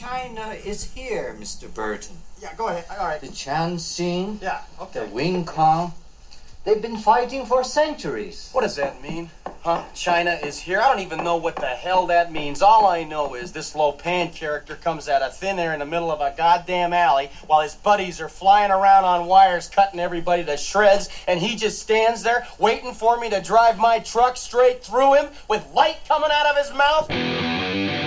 China is here, Mr. Burton. Yeah, go ahead. All right. The Chang Sing, Yeah, okay. the. Wing Kong, they've been fighting for centuries. What does that mean? Huh? China is here? I don't even know what the hell that means. All I know is this Lo Pan character comes out of thin air in the middle of a goddamn alley while his buddies are flying around on wires cutting everybody to shreds, and he just stands there waiting for me to drive my truck straight through him with light coming out of his mouth?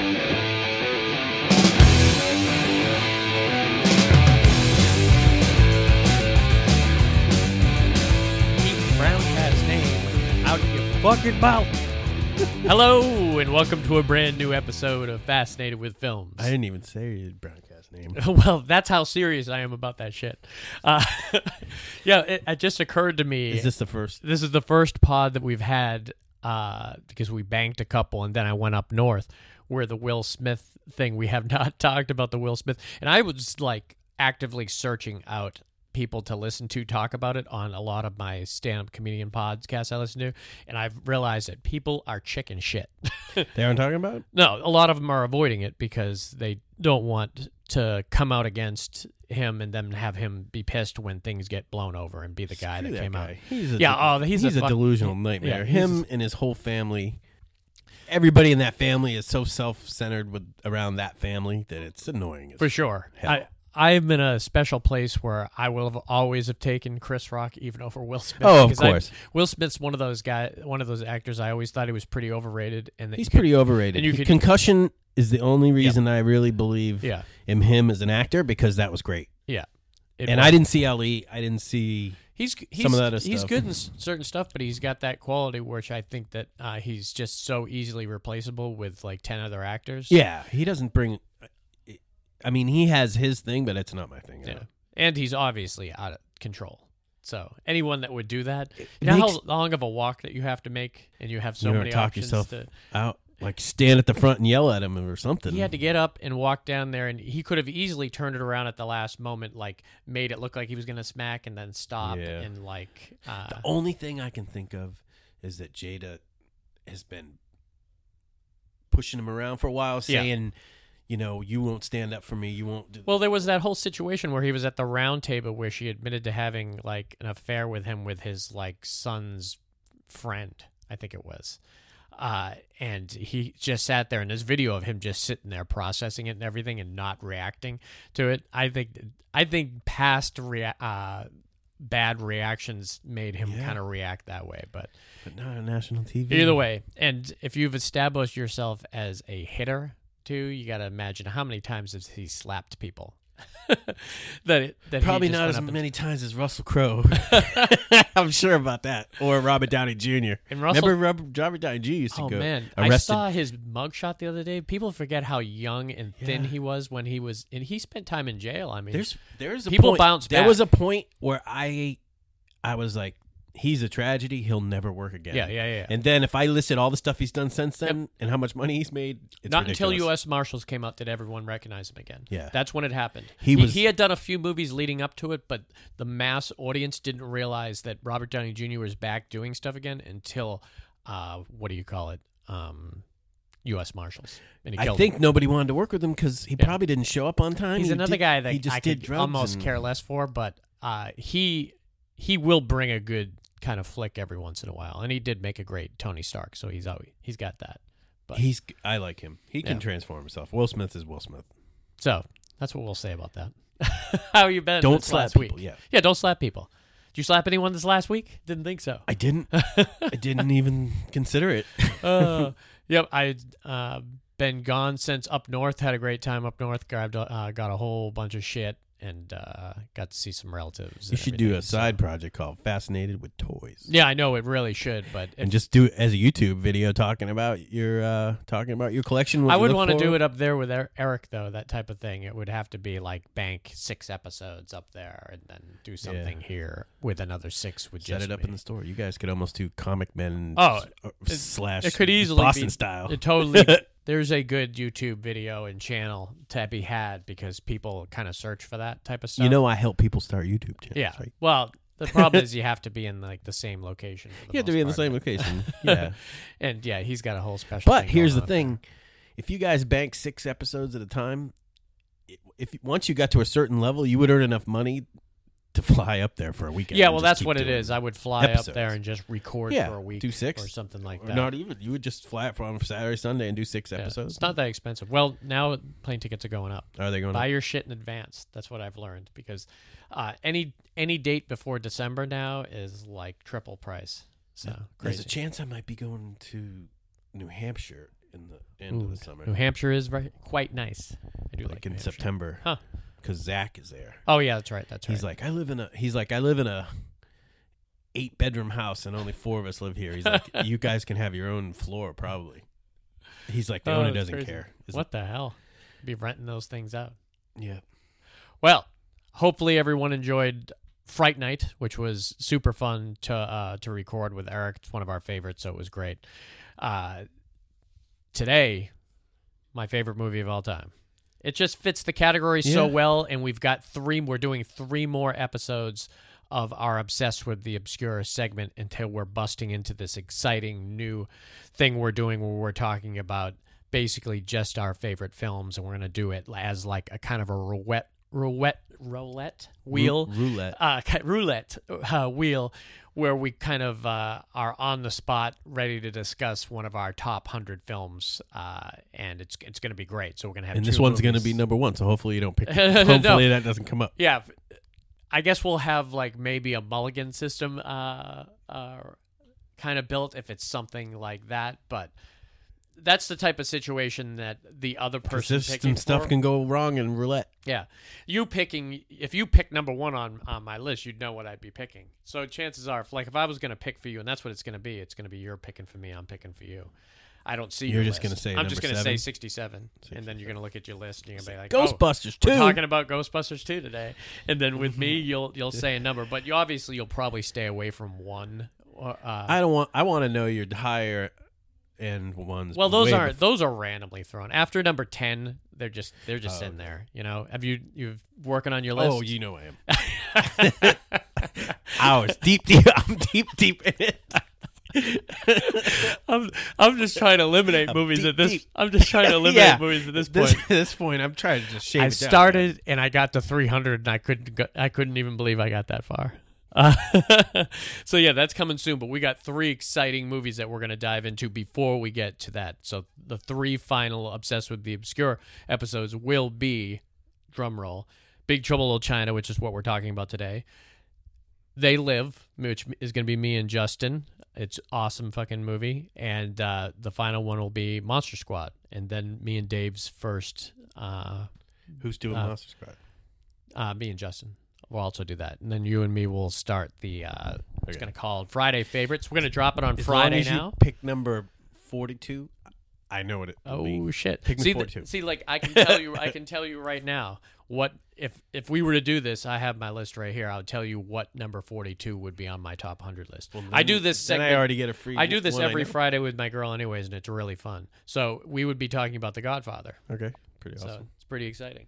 Fucking mouth. Hello, and welcome to a brand new episode of Fascinated with Films. I didn't even say his broadcast name. well, that's how serious I am about that shit. Uh, yeah, it, it just occurred to me. Is this the first? this is the first pod that we've had uh, because we banked a couple, and then I went up north where the Will Smith thing. We have not talked about the Will Smith, and I was like actively searching out people to listen to talk about it on a lot of my stand-up comedian podcasts I listen to, and I've realized that people are chicken shit. They aren't talking about? it. No, a lot of them are avoiding it because they don't want to come out against him and then have him be pissed when things get blown over and be the guy Screw that, came out. He's a, Yeah, oh, he's a fuck- delusional nightmare. Yeah, Him and his whole family. Everybody in that family is so self-centered with around that family that it's annoying. For sure. hell. I I'm in a special place where I will have always have taken Chris Rock even over Will Smith. Oh, of because I- course. Will Smith's one of those guy, one of those actors. I always thought he was pretty overrated, and He's could- pretty overrated. and you could- Concussion is the only reason I really believe Yeah. in him as an actor because that was great. Yeah, and was- I didn't see Ali. I didn't see. He's, he's some of that he's good in certain stuff, but he's got that quality which I think that uh, he's just so easily replaceable with like ten other actors. Yeah, he doesn't bring. I mean, he has his thing, but it's not my thing. Yeah. And he's obviously out of control. So anyone that would do that, you know makes- how long of a walk that you have to make, and you have so you many talk options. yourself to, out, like stand at the front and yell at him or something. he had to get up and walk down there, and he could have easily turned it around at the last moment, like made it look like he was going to smack, and then stop, Yeah. and like, uh, The only thing I can think of is that Jada has been pushing him around for a while, Yeah. You know, you won't stand up for me. You won't. Do Well, there was that whole situation where he was at the round table where she admitted to having like an affair with him with his like son's friend, I think it was. Uh, and he just sat there, and this video of him just sitting there processing it and everything, and not reacting to it. I think, I think past rea- uh, bad reactions made him Yeah. kind of react that way. But but not on national TV. Either way, and if you've established yourself as a hitter too, you got to imagine how many times has he slapped people. that it, that Probably not as up and- many times as Russell Crowe. I'm sure about that. Or Robert Downey Jr. And Russell- Remember Robert, Robert Downey Jr. used to Oh go man, I saw his mugshot the other day. People forget how young and thin Yeah. he was when he was, and he spent time in jail. I mean, There's there's a People point, bounce There was a point where I I was like, he's a tragedy. He'll never work again. Yeah, yeah, yeah. And then if I listed all the stuff he's done since then and how much money he's made, it's not until. U.S. Marshals came out did everyone recognize him again. Yeah. that's when it happened. He was- he had done a few movies leading up to it, but the mass audience didn't realize that Robert Downey Jr. was back doing stuff again until uh, what do you call it? Um, U.S. Marshals. And he I think him. nobody wanted to work with him because he Yeah. probably didn't show up on time. he's He another did- guy that he just I did could almost and- care less for, but uh, he he will bring a good kind of flick every once in a while, and he did make a great Tony Stark, so he's always, he's got that. But He's I like him. He can Yeah. transform himself. Will Smith is Will Smith. so that's what we'll say about that. How you been? Don't slap people, Week? yeah. yeah, don't slap people. Did you slap anyone this last week? Didn't think so. I didn't. I didn't even consider it. uh, yep, I uh, been gone since up north. Had a great time up north. Grabbed, uh, got a whole bunch of shit, and uh, got to see some relatives. You should do a so- side project called "Fascinated with Toys." Yeah, I know it really should, but and just do it as a YouTube video talking about your uh talking about your collection. I would want to do it up there with Er- Eric though. That type of thing. It would have to be like bank six episodes up there, and then do something here with another six. Would Set it up me. in the store. You guys could almost do comic men. Oh, s- it- slash. it could easily Boston be style. It totally. there's a good YouTube video and channel to be had because people kind of search for that type of stuff. you know, I help people start YouTube channels. yeah. right? Well, the problem is you have to be in like the same location. You have to be in the same location. yeah, And yeah, he's got a whole special. but here's the on. thing: if you guys bank six episodes at a time, if once you got to a certain level, you would earn enough money to fly up there for a weekend. Yeah, well, that's what it is. I would fly up there and just record Yeah, for a week, do six or something like that. not even. You would just fly up on Saturday, Sunday, and do six Yeah, episodes. It's not that expensive. Well, now plane tickets are going up. Are they going? Buy to your shit in advance. That's what I've learned because uh, any any date before December now is like triple price. So There's crazy. a chance I might be going to New Hampshire in the end Ooh, of the summer, New Hampshire is very quite nice. I do like, like in Hampshire. September, Huh. Because Zach is there. Oh yeah, that's right. That's right. He's like, I live in a. He's like, I live in a eight bedroom house, and only four of us live here. He's like, you guys can have your own floor, probably. He's like, the Oh, owner doesn't crazy. care. Is what the hell? Be renting those things out. Yeah. Well, hopefully everyone enjoyed Fright Night, which was super fun to uh, to record with Eric. It's one of our favorites, so it was great. Uh, today, my favorite movie of all time. It just fits the category so well, and we've got three. We're doing three more episodes of our obsessed with the obscure segment until we're busting into this exciting new thing we're doing where we're talking about basically just our favorite films, and we're gonna do it as like a kind of a roulette roulette roulette wheel Rou- roulette. uh, roulette uh, wheel where we kind of uh, are on the spot ready to discuss one of our top 100 films uh, and it's it's going to be great so we're going to have And this one's going to be number one, so hopefully you don't pick. No. hopefully that doesn't come up. yeah i guess we'll have like maybe a mulligan system uh, uh, kind of built if it's something like that but that's the type of situation that the other person picking stuff for- can go wrong in roulette. Yeah, you picking if you pick number one on on my list, you'd know what I'd be picking. So chances are, if, like if I was going to pick for you, and that's what it's going to be, it's going to be you're picking for me, I'm picking for you. I don't see. You're your just gonna say I'm just gonna say seven? 67, and then you're gonna look at your list and you're gonna be like, oh, Ghostbusters we're talking about Ghostbusters 2 today. And then with me, you'll you'll say a number, but you obviously you'll probably stay away from one. Or, uh, I don't want. I want to know your higher end ones. well, those aren't those are randomly thrown. After number 10, they're just they're just Oh, in there. You know, have you you working on your oh, list? Oh, you know I am. Hours deep, deep. I'm deep, deep in it. I'm I'm just trying to eliminate I'm movies deep, at this. deep. I'm just trying to eliminate Yeah. movies at this This, point. this point, I'm trying to just shave I it down. started and I got to 300 and I couldn't go, I couldn't even believe I got that far. Uh, so yeah, that's coming soon. But we got three exciting movies that we're going to dive into before we get to that. So the three final obsessed with the obscure episodes will be, drumroll, Big Trouble in Little China, which is what we're talking about today. They Live, which is going to be me and Justin. It's awesome fucking movie. And uh, the final one will be Monster Squad, and then me and Dave's first. Uh, Who's doing Uh, Monster Squad? uh, me and Justin will also do that, and then you and me will start the. Uh, It's Okay. going to call Friday favorites. We're going to drop it on As long Friday as you now. pick number forty-two. I know what it. will Oh be. shit! Pick me see, th- 42. see, like I can tell you, I can tell you right now what if if we were to do this. I have my list right here. I'll tell you what number forty-two would be on my top hundred list. Well, I do this. Then Segment, I already get a free. I do this one every know. Friday with my girl, anyways, and it's really fun. So we would be talking about The Godfather. Okay, pretty So awesome. it's pretty exciting.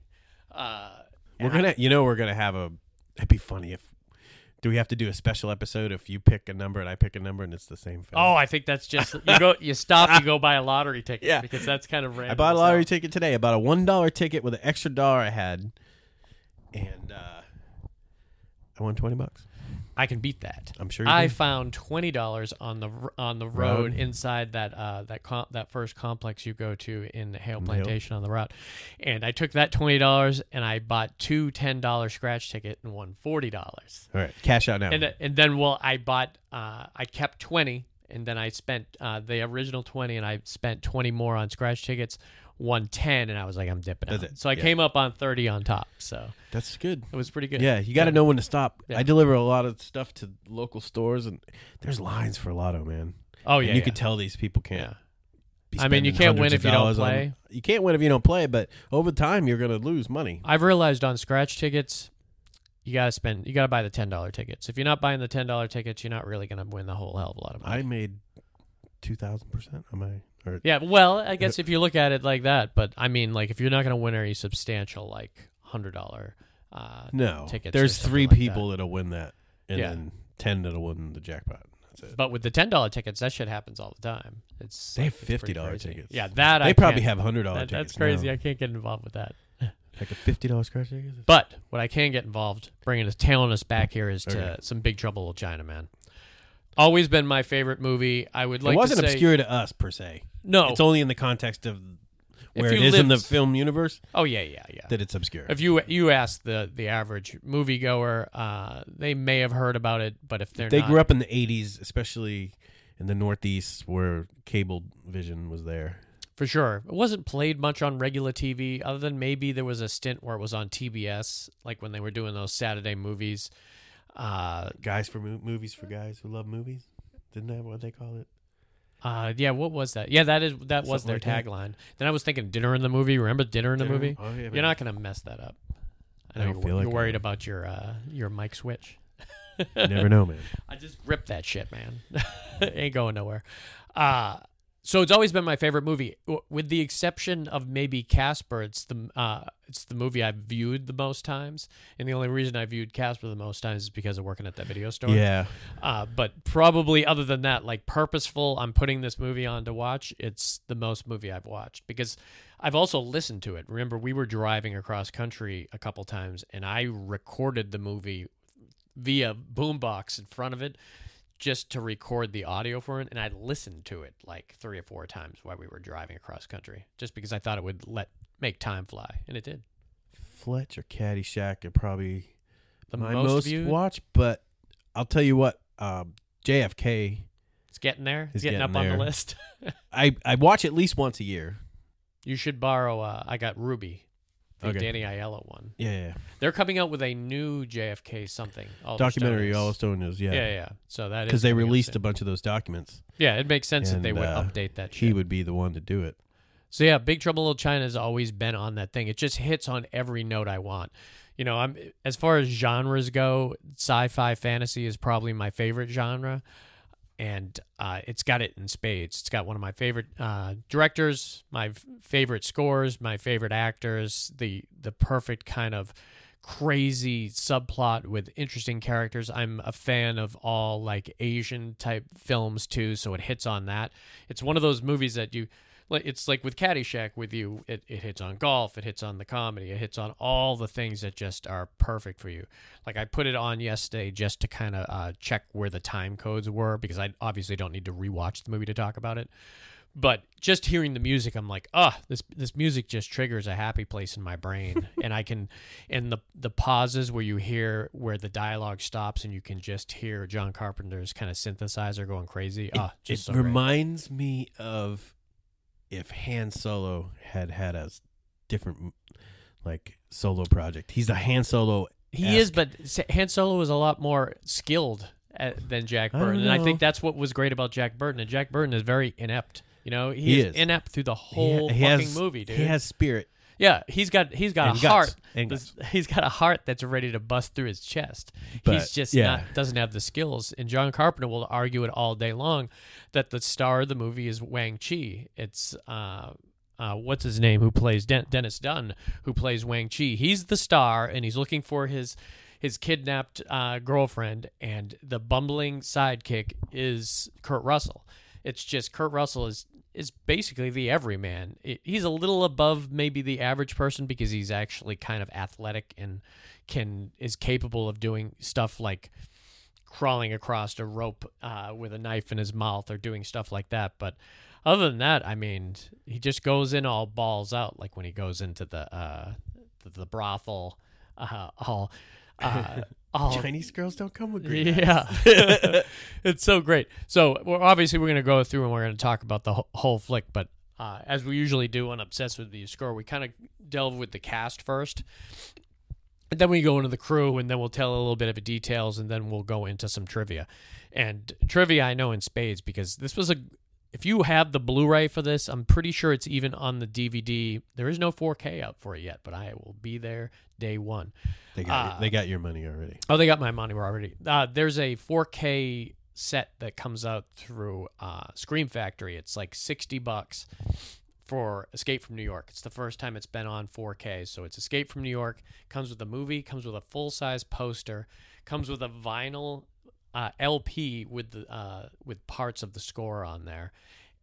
Uh, We're gonna, you know, we're gonna have a. It'd be funny if. Do we have to do a special episode if you pick a number and I pick a number and it's the same film? Oh, I think that's just you go. You stop. You go buy a lottery ticket. Yeah. because that's kind of random. I bought a as lottery hell. ticket today. I bought a one dollar ticket with an extra dollar I had, and uh, I won twenty bucks. I can beat that. I'm sure you I can. found twenty dollars on the on the road, Road. inside that uh, that com- that first complex you go to in Hale. Plantation on the route, and I took that twenty dollars and I bought two ten dollar scratch ticket and won forty dollars. All right, cash out now. And and then well I bought uh, I kept twenty and then I spent uh, the original twenty and I spent twenty more on scratch tickets, won ten and I was like I'm dipping That's out. it. So I Yeah. came up on thirty on top. So That's good. it was pretty good. Yeah, you got to know when to stop. Yeah. I deliver a lot of stuff to local stores, and there's lines for a Lotto, man. Oh And yeah. you yeah. could tell these people can't. Yeah. I mean, you can't win if you don't dollars on- play. you can't win if you don't play, but over time you're gonna lose money. I've realized on scratch tickets, you gotta spend, you gotta buy the ten dollar tickets. If you're not buying the ten dollar tickets, you're not really gonna win the whole hell of a lot of money. I made two thousand percent on my. Or yeah, well, I guess if you look at it like that, but I mean, like if you're not gonna win any substantial like hundred dollar, uh, no, tickets there's three like people that'll win that, and Yeah. then ten that'll win the jackpot. That's it. but with the ten dollar tickets, that shit happens all the time. It's They have $50 tickets. Yeah, that They I probably have hundred dollar that, tickets. That's crazy. now. I can't get involved with that. Like a fifty dollars scratch ticket. But what I can get involved, bringing us tailing us back here, is to Okay. some Big Trouble with China, man. Always been my favorite movie. I would like it wasn't to say obscure to us per se. no. It's only in the context of where it is in the film universe oh yeah, yeah, yeah. that it's obscure. If you you ask the the average moviegoer, uh, they may have heard about it, but if they're they not, grew up in the '80s, especially in the Northeast, where cable vision was there. for sure. It wasn't played much on regular TV, other than maybe there was a stint where it was on TBS, like when they were doing those Saturday movies. Uh, Guys for mo- movies for guys who love movies. Didn't that what they call it? uh, yeah, what was that? Yeah, that is that was Something their like tagline. Then I was thinking dinner in the movie. Remember dinner in the Dinner- movie? oh, yeah, You're man. not gonna mess that up. I I know don't you're, feel like you're I worried am. about your uh, your mic switch. You never know, man. I just ripped that shit, man. Ain't going nowhere. Uh so it's always been my favorite movie, with the exception of maybe Casper. It's the uh, it's the movie I've viewed the most times, and the only reason I viewed Casper the most times is because of working at that video store. Yeah, Uh, but probably other than that, like purposeful, I'm putting this movie on to watch. It's the most movie I've watched because I've also listened to it. Remember, we were driving across country a couple times, and I recorded the movie via boombox in front of it just to record the audio for it, and I listened to it like three or four times while we were driving across country, just because I thought it would let make time fly, and it did. Fletch or Caddyshack are probably The my most, most, viewed. watched. But I'll tell you what, um, JFK. It's getting there. It's getting, getting up on the list. I I watch at least once a year. You should borrow. Uh, I got Ruby, the Okay. Danny Aiello one. Yeah, yeah. They're coming out with a new JFK something. Documentary Yellowstone is yeah. Yeah, yeah. So that is Because they released a bunch of those documents. Yeah, it makes sense that they and, would uh, update that. He Shit. would be the one to do it. So yeah, Big Trouble Little China has always been on that thing. It just hits on every note I want. You know, I'm as far as genres go, sci-fi fantasy is probably my favorite genre, and uh, it's got it in spades. It's got one of my favorite uh, directors, my f- favorite scores, my favorite actors, the the perfect kind of crazy subplot with interesting characters. I'm a fan of all like Asian type films too, so it hits on that. It's one of those movies that you it's like with Caddyshack with you, it, it hits on golf, it hits on the comedy, it hits on all the things that just are perfect for you. Like I put it on yesterday just to kind of uh, check where the time codes were because I obviously don't need to rewatch the movie to talk about it. But just hearing the music, I'm like, ah, this this music just triggers a happy place in my brain, and I can, and the the pauses where you hear where the dialogue stops and you can just hear John Carpenter's kind of synthesizer going crazy. Ah, it just so great. reminds me of if Han Solo had had a different like solo project. He's a Han Solo. He is, but Han Solo is a lot more skilled at, than Jack I Burton, and I think that's what was great about Jack Burton. And Jack Burton is very inept. You know, he, He is, is. inept through the He, whole he fucking has, movie, dude. He has spirit. Yeah, he's got he's got And a guts. heart. He's got a heart that's ready to bust through his chest. he's just yeah. not doesn't have the skills. And John Carpenter will argue it all day long that the star of the movie is Wang Chi. It's uh, uh, what's his name who plays Den- Dennis Dun, who plays Wang Chi. He's the star, and he's looking for his his kidnapped uh, girlfriend, and the bumbling sidekick is Kurt Russell. It's just Kurt Russell is is basically the everyman. He's a little above maybe the average person because he's actually kind of athletic and can is capable of doing stuff like crawling across a rope uh, with a knife in his mouth or doing stuff like that. But other than that, I mean, he just goes in all balls out, like when he goes into the uh, the, the brothel, uh, all. Uh, all Chinese girls don't come with green. eyes. yeah, it's so great. So well, obviously we're going to go through and we're going to talk about the whole, whole flick, but uh, as we usually do on Obsessed with the Obscure, we kind of delve with the cast first. And then we go into the crew, and then we'll tell a little bit of the details, and then we'll go into some trivia. And trivia, I know in spades because this was a. If you have the Blu-ray for this, I'm pretty sure it's even on the DVD. There is no 4K out for it yet, but I will be there day one. They got Uh, they got your money already. Oh, they got my money already. Uh, there's a 4K set that comes out through uh, Scream Factory. It's like 60 bucks for Escape from New York. It's the first time it's been on 4K. So it's Escape from New York. Comes with a movie. Comes with a full size poster. Comes with a vinyl uh, LP with the uh, with parts of the score on there.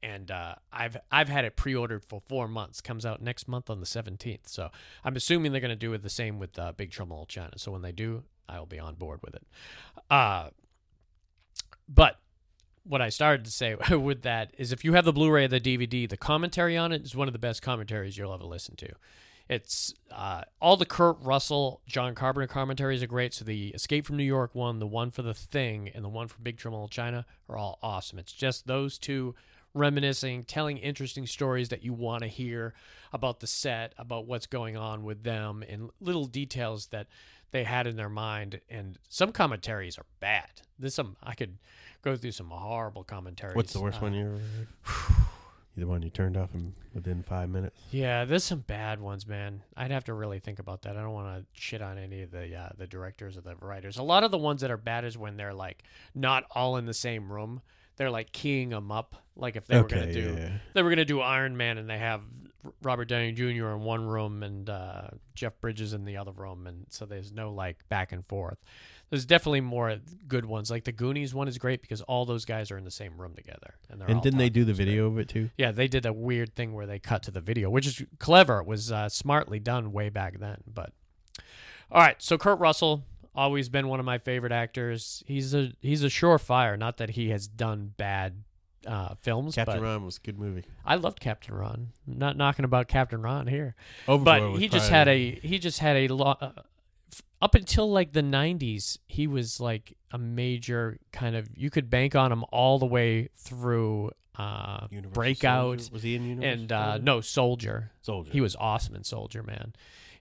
and uh, I've I've had it pre-ordered for four months. Comes out next month on the seventeenth. So I'm assuming they're going to do it the same with uh, Big Trouble in China. So when they do, I will be on board with it. Uh, but what I started to say with that is if you have the Blu-ray or the DVD, the commentary on it is one of the best commentaries you'll ever listen to. It's uh, all the Kurt Russell, John Carpenter commentaries are great. So the Escape from New York one, the one for The Thing, and the one for Big Trouble in China are all awesome. It's just those two reminiscing, telling interesting stories that you want to hear about the set, about what's going on with them, and little details that they had in their mind. And some commentaries are bad. There's some I could go through some horrible commentaries. What's the worst Uh, one you ever heard? the one you turned off in within five minutes. Yeah, there's some bad ones, man. I'd have to really think about that. I don't want to shit on any of the uh, the directors or the writers. A lot of the ones that are bad is when they're like not all in the same room. They're like keying them up. Like if they were gonna do yeah. they were gonna do Iron Man and they have Robert Downey Jr. in one room and uh, Jeff Bridges in the other room, and so there's no like back and forth. There's definitely more good ones. Like the Goonies one is great because all those guys are in the same room together, and they're And didn't they do the It's great. video of it too? Yeah, they did a weird thing where they cut to the video, which is clever. It was uh, smartly done way back then. But all right, so Kurt Russell always been one of my favorite actors. He's a he's a surefire. Not that he has done bad uh, films, Captain Ron was a good movie. I loved Captain Ron. Not knocking about Captain Ron here, but he just had a he just had a lot. Up until like the 90s he was like a major kind of you could bank on him all the way through uh breakout Soldier? Was he in Universal? and uh, no soldier Soldier. he was awesome in soldier man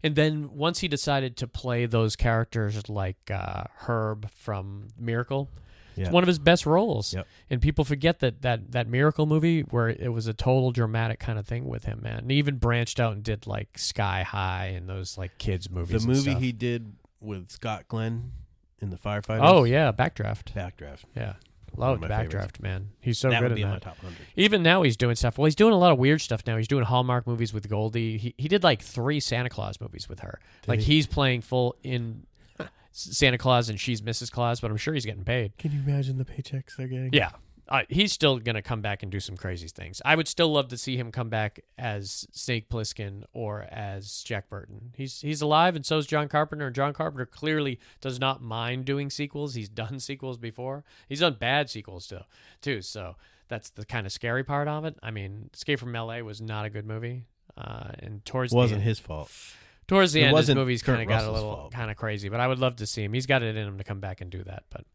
and then once he decided to play those characters like uh, herb from miracle Yeah. it's one of his best roles Yep. and people forget that that that miracle movie where it was a total dramatic kind of thing with him man and he even branched out and did like sky high and those like kids movies the movie stuff. he did with Scott Glenn in the firefighters. oh yeah backdraft Backdraft. yeah loved my favorites. backdraft man he's so that good would be in that my top hundred. Even now, he's doing stuff. Well, he's doing a lot of weird stuff now. He's doing Hallmark movies with Goldie. He he did like three Santa Claus movies with her. like he? he's playing full in Santa Claus and she's Mrs. Claus, but I'm sure he's getting paid. Can you imagine the paychecks they're getting? Yeah. Uh, he's still going to come back and do some crazy things. I would still love to see him come back as Snake Plissken or as Jack Burton. He's he's alive, and so is John Carpenter. And John Carpenter clearly does not mind doing sequels. He's done sequels before. He's done bad sequels too, too. So that's the kind of scary part of it. I mean, Escape from L.A. was not a good movie, uh, and towards It wasn't the end, his fault. Towards the it end, his movies kind of got a little kind of crazy. But I would love to see him. He's got it in him to come back and do that. But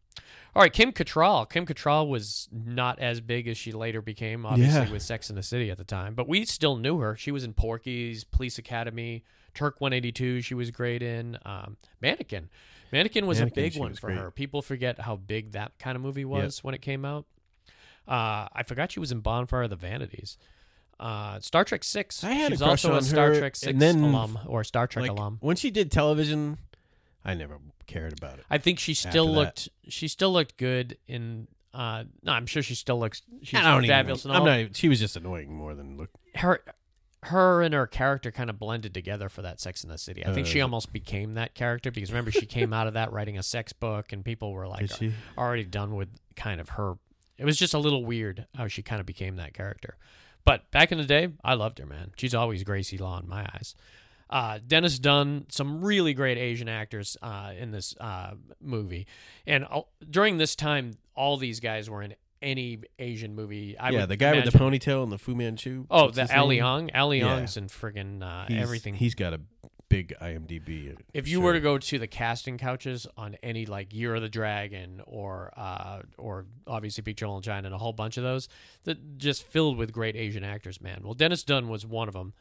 all right, Kim Cattrall. Kim Cattrall was not as big as she later became, obviously Yeah. with Sex in the City at the time. But we still knew her. She was in Porky's, Police Academy, Turk 182. She was great in um, Mannequin. Mannequin was Mannequin, a big one for great. her. People forget how big that kind of movie was when it came out. Uh, I forgot she was in Bonfire of the Vanities. Uh, Star Trek Six. I had a She's crush also on a Star her, Trek Six and then, alum or Star Trek Like alum. when she did television, I never cared about it. I think she still that. looked. She still looked good in. Uh, no, I'm sure she still looks. She's I don't even. fabulous all. I'm not. Even, she was just annoying more than look. her, her and her character kind of blended together for that Sex in the City. I think Uh, she almost became that character because remember she came out of that writing a sex book and people were like already done with kind of her. It was just a little weird how she kind of became that character. But back in the day, I loved her, man. She's always Gracie Law in my eyes. Uh, Dennis Dun, some really great Asian actors uh, in this uh, movie, and uh, during this time, all these guys were in any Asian movie. I yeah, the guy with the ponytail and the Fu Manchu. Oh, the Al? Leong. Al Yeah. Leong's in friggin' uh, He's- everything. He's got a big IMDb. if you show. were to go to the casting couches on any like Year of the Dragon or uh or obviously Big Trouble in China and a whole bunch of those, that just filled with great Asian actors, man. Well, Dennis Dun was one of them.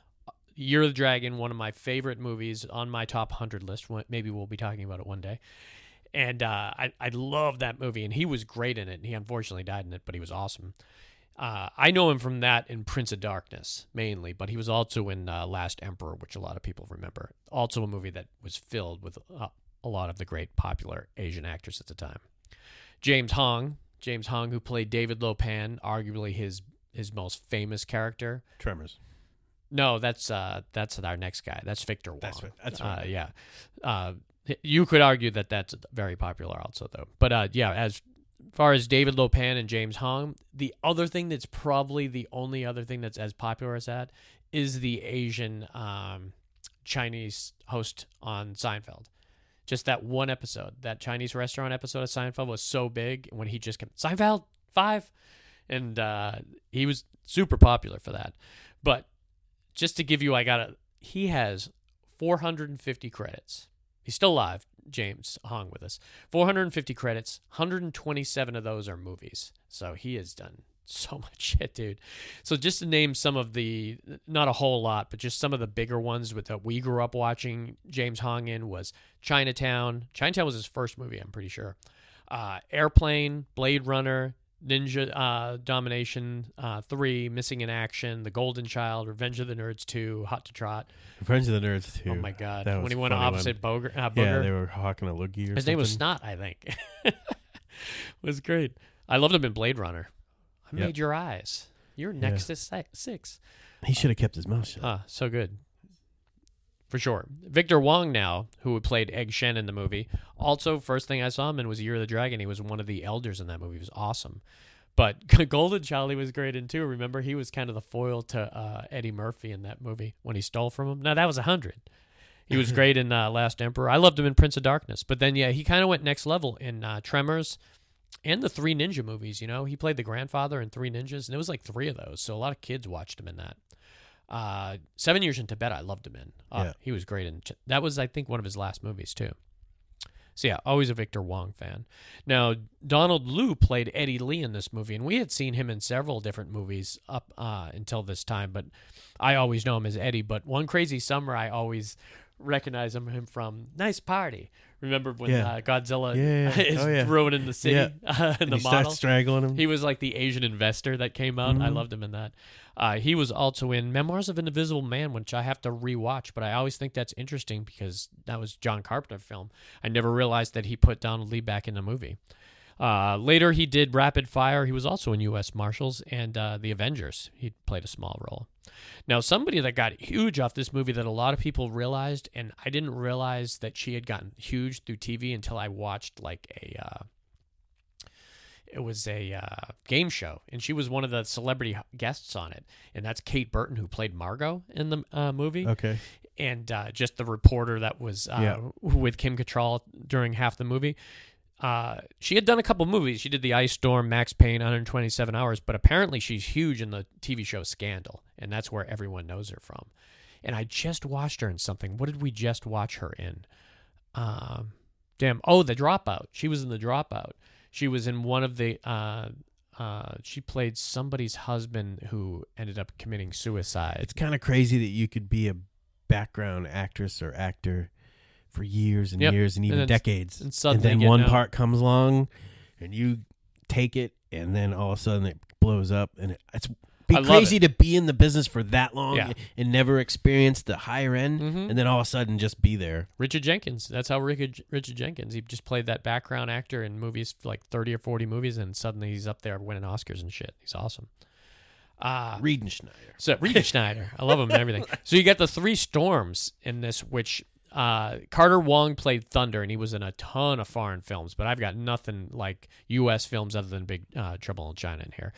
Year of the Dragon, one of my favorite movies on my top hundred list. Maybe we'll be talking about it one day. And uh, I I love that movie, and he was great in it. He unfortunately died in it, but he was awesome. Uh, I know him from that in Prince of Darkness mainly, but he was also in uh, Last Emperor, which a lot of people remember. Also, a movie that was filled with uh, a lot of the great popular Asian actors at the time. James Hong, James Hong, who played David Lo Pan, arguably his his most famous character. Tremors. No, that's uh, that's our next guy. That's Victor Wong. That's right. That's Uh, yeah, uh, you could argue that that's very popular also, though. But uh, yeah, as far as David Lo Pan and James Hong, the other thing that's probably the only other thing that's as popular as that is the Asian um, Chinese host on Seinfeld. Just that one episode, that Chinese restaurant episode of Seinfeld was so big when he just came Seinfeld five, and uh, he was super popular for that. But just to give you, I got a he has 450 credits. He's still alive, James Hong with us. 450 credits, 127 of those are movies. So he has done so much shit, dude. So just to name some of the, not a whole lot, but just some of the bigger ones with that we grew up watching James Hong in was Chinatown. Chinatown was his first movie, I'm pretty sure. Uh, Airplane, Blade Runner, Ninja uh, Domination uh, 3, Missing in Action, The Golden Child, Revenge of the Nerds 2, Hot to Trot. Revenge of the Nerds too. Oh my God. That When he went opposite Boger, uh, Yeah, Booger. they were hawking a loogie or His name was something. Snot, I think. was great. I loved him in Blade Runner. I Yep. made your eyes. You're next to si- six. He should have kept his mouth shut. Ah, so good. For sure. Victor Wong now, who played Egg Shen in the movie. Also, first thing I saw him in was Year of the Dragon. He was one of the elders in that movie. He was awesome. But Golden Child he was great in too. Remember, he was kind of the foil to uh, Eddie Murphy in that movie when he stole from him. Now that was a hundred. He was great in uh, Last Emperor. I loved him in Prince of Darkness. But then, yeah, he kind of went next level in uh, Tremors and the Three Ninja movies. You know, he played the grandfather in Three Ninjas, and it was like three of those. So a lot of kids watched him in that. Uh, Seven Years in Tibet, I loved him in. Uh, Yeah. He was great in. That was, I think, one of his last movies too. So yeah, always a Victor Wong fan. Now Donald Li played Eddie Lee in this movie, and we had seen him in several different movies up uh, until this time. But I always know him as Eddie. But one crazy summer, I always recognize him him from Nice Party. Remember when Yeah. uh, Godzilla Yeah, yeah. is Oh, yeah. ruining the city uh, in and the he model? strangling him. He was like the Asian investor that came out. I Mhm. loved him in that. Uh, he was also in Memoirs of an Invisible Man, which I have to rewatch, but I always think that's interesting because that was John Carpenter film. I never realized that he put Donald Li back in the movie. Uh, later, he did Rapid Fire. He was also in U.S. Marshals and uh, The Avengers. He played a small role. Now, somebody that got huge off this movie that a lot of people realized, and I didn't realize that she had gotten huge through TV until I watched like a. Uh, it was a uh, game show, and she was one of the celebrity guests on it, and that's Kate Burton who played Margot in the uh, movie, okay. and uh, just the reporter that was uh, Yeah. with Kim Cattrall during half the movie. Uh, she had done a couple movies. She did The Ice Storm, Max Payne, 127 Hours, but apparently she's huge in the TV show Scandal, and that's where everyone knows her from. And I just watched her in something. What did we just watch her in? Um, damn. Oh, The Dropout. She was in The Dropout. She was in one of the. Uh, uh, she played somebody's husband who ended up committing suicide. It's kind of crazy that you could be a background actress or actor for years and Yep. years and And even then- decades, and suddenly then one known. part comes along, and you take it, and then all of a sudden it blows up, and it, it's be I crazy to be in the business for that long Yeah. and never experience the higher end, Mhm. and then all of a sudden just be there. Richard Jenkins. That's how Richard, Richard Jenkins. He just played that background actor in movies, like thirty or forty movies, and suddenly he's up there winning Oscars and shit. He's awesome. Uh, Riedenschneider. so Reed Schneider, I love him and everything. So you got the three storms in this, which uh, Carter Wong played Thunder, and he was in a ton of foreign films. But I've got nothing like U.S. films other than Big uh, Trouble in China in here.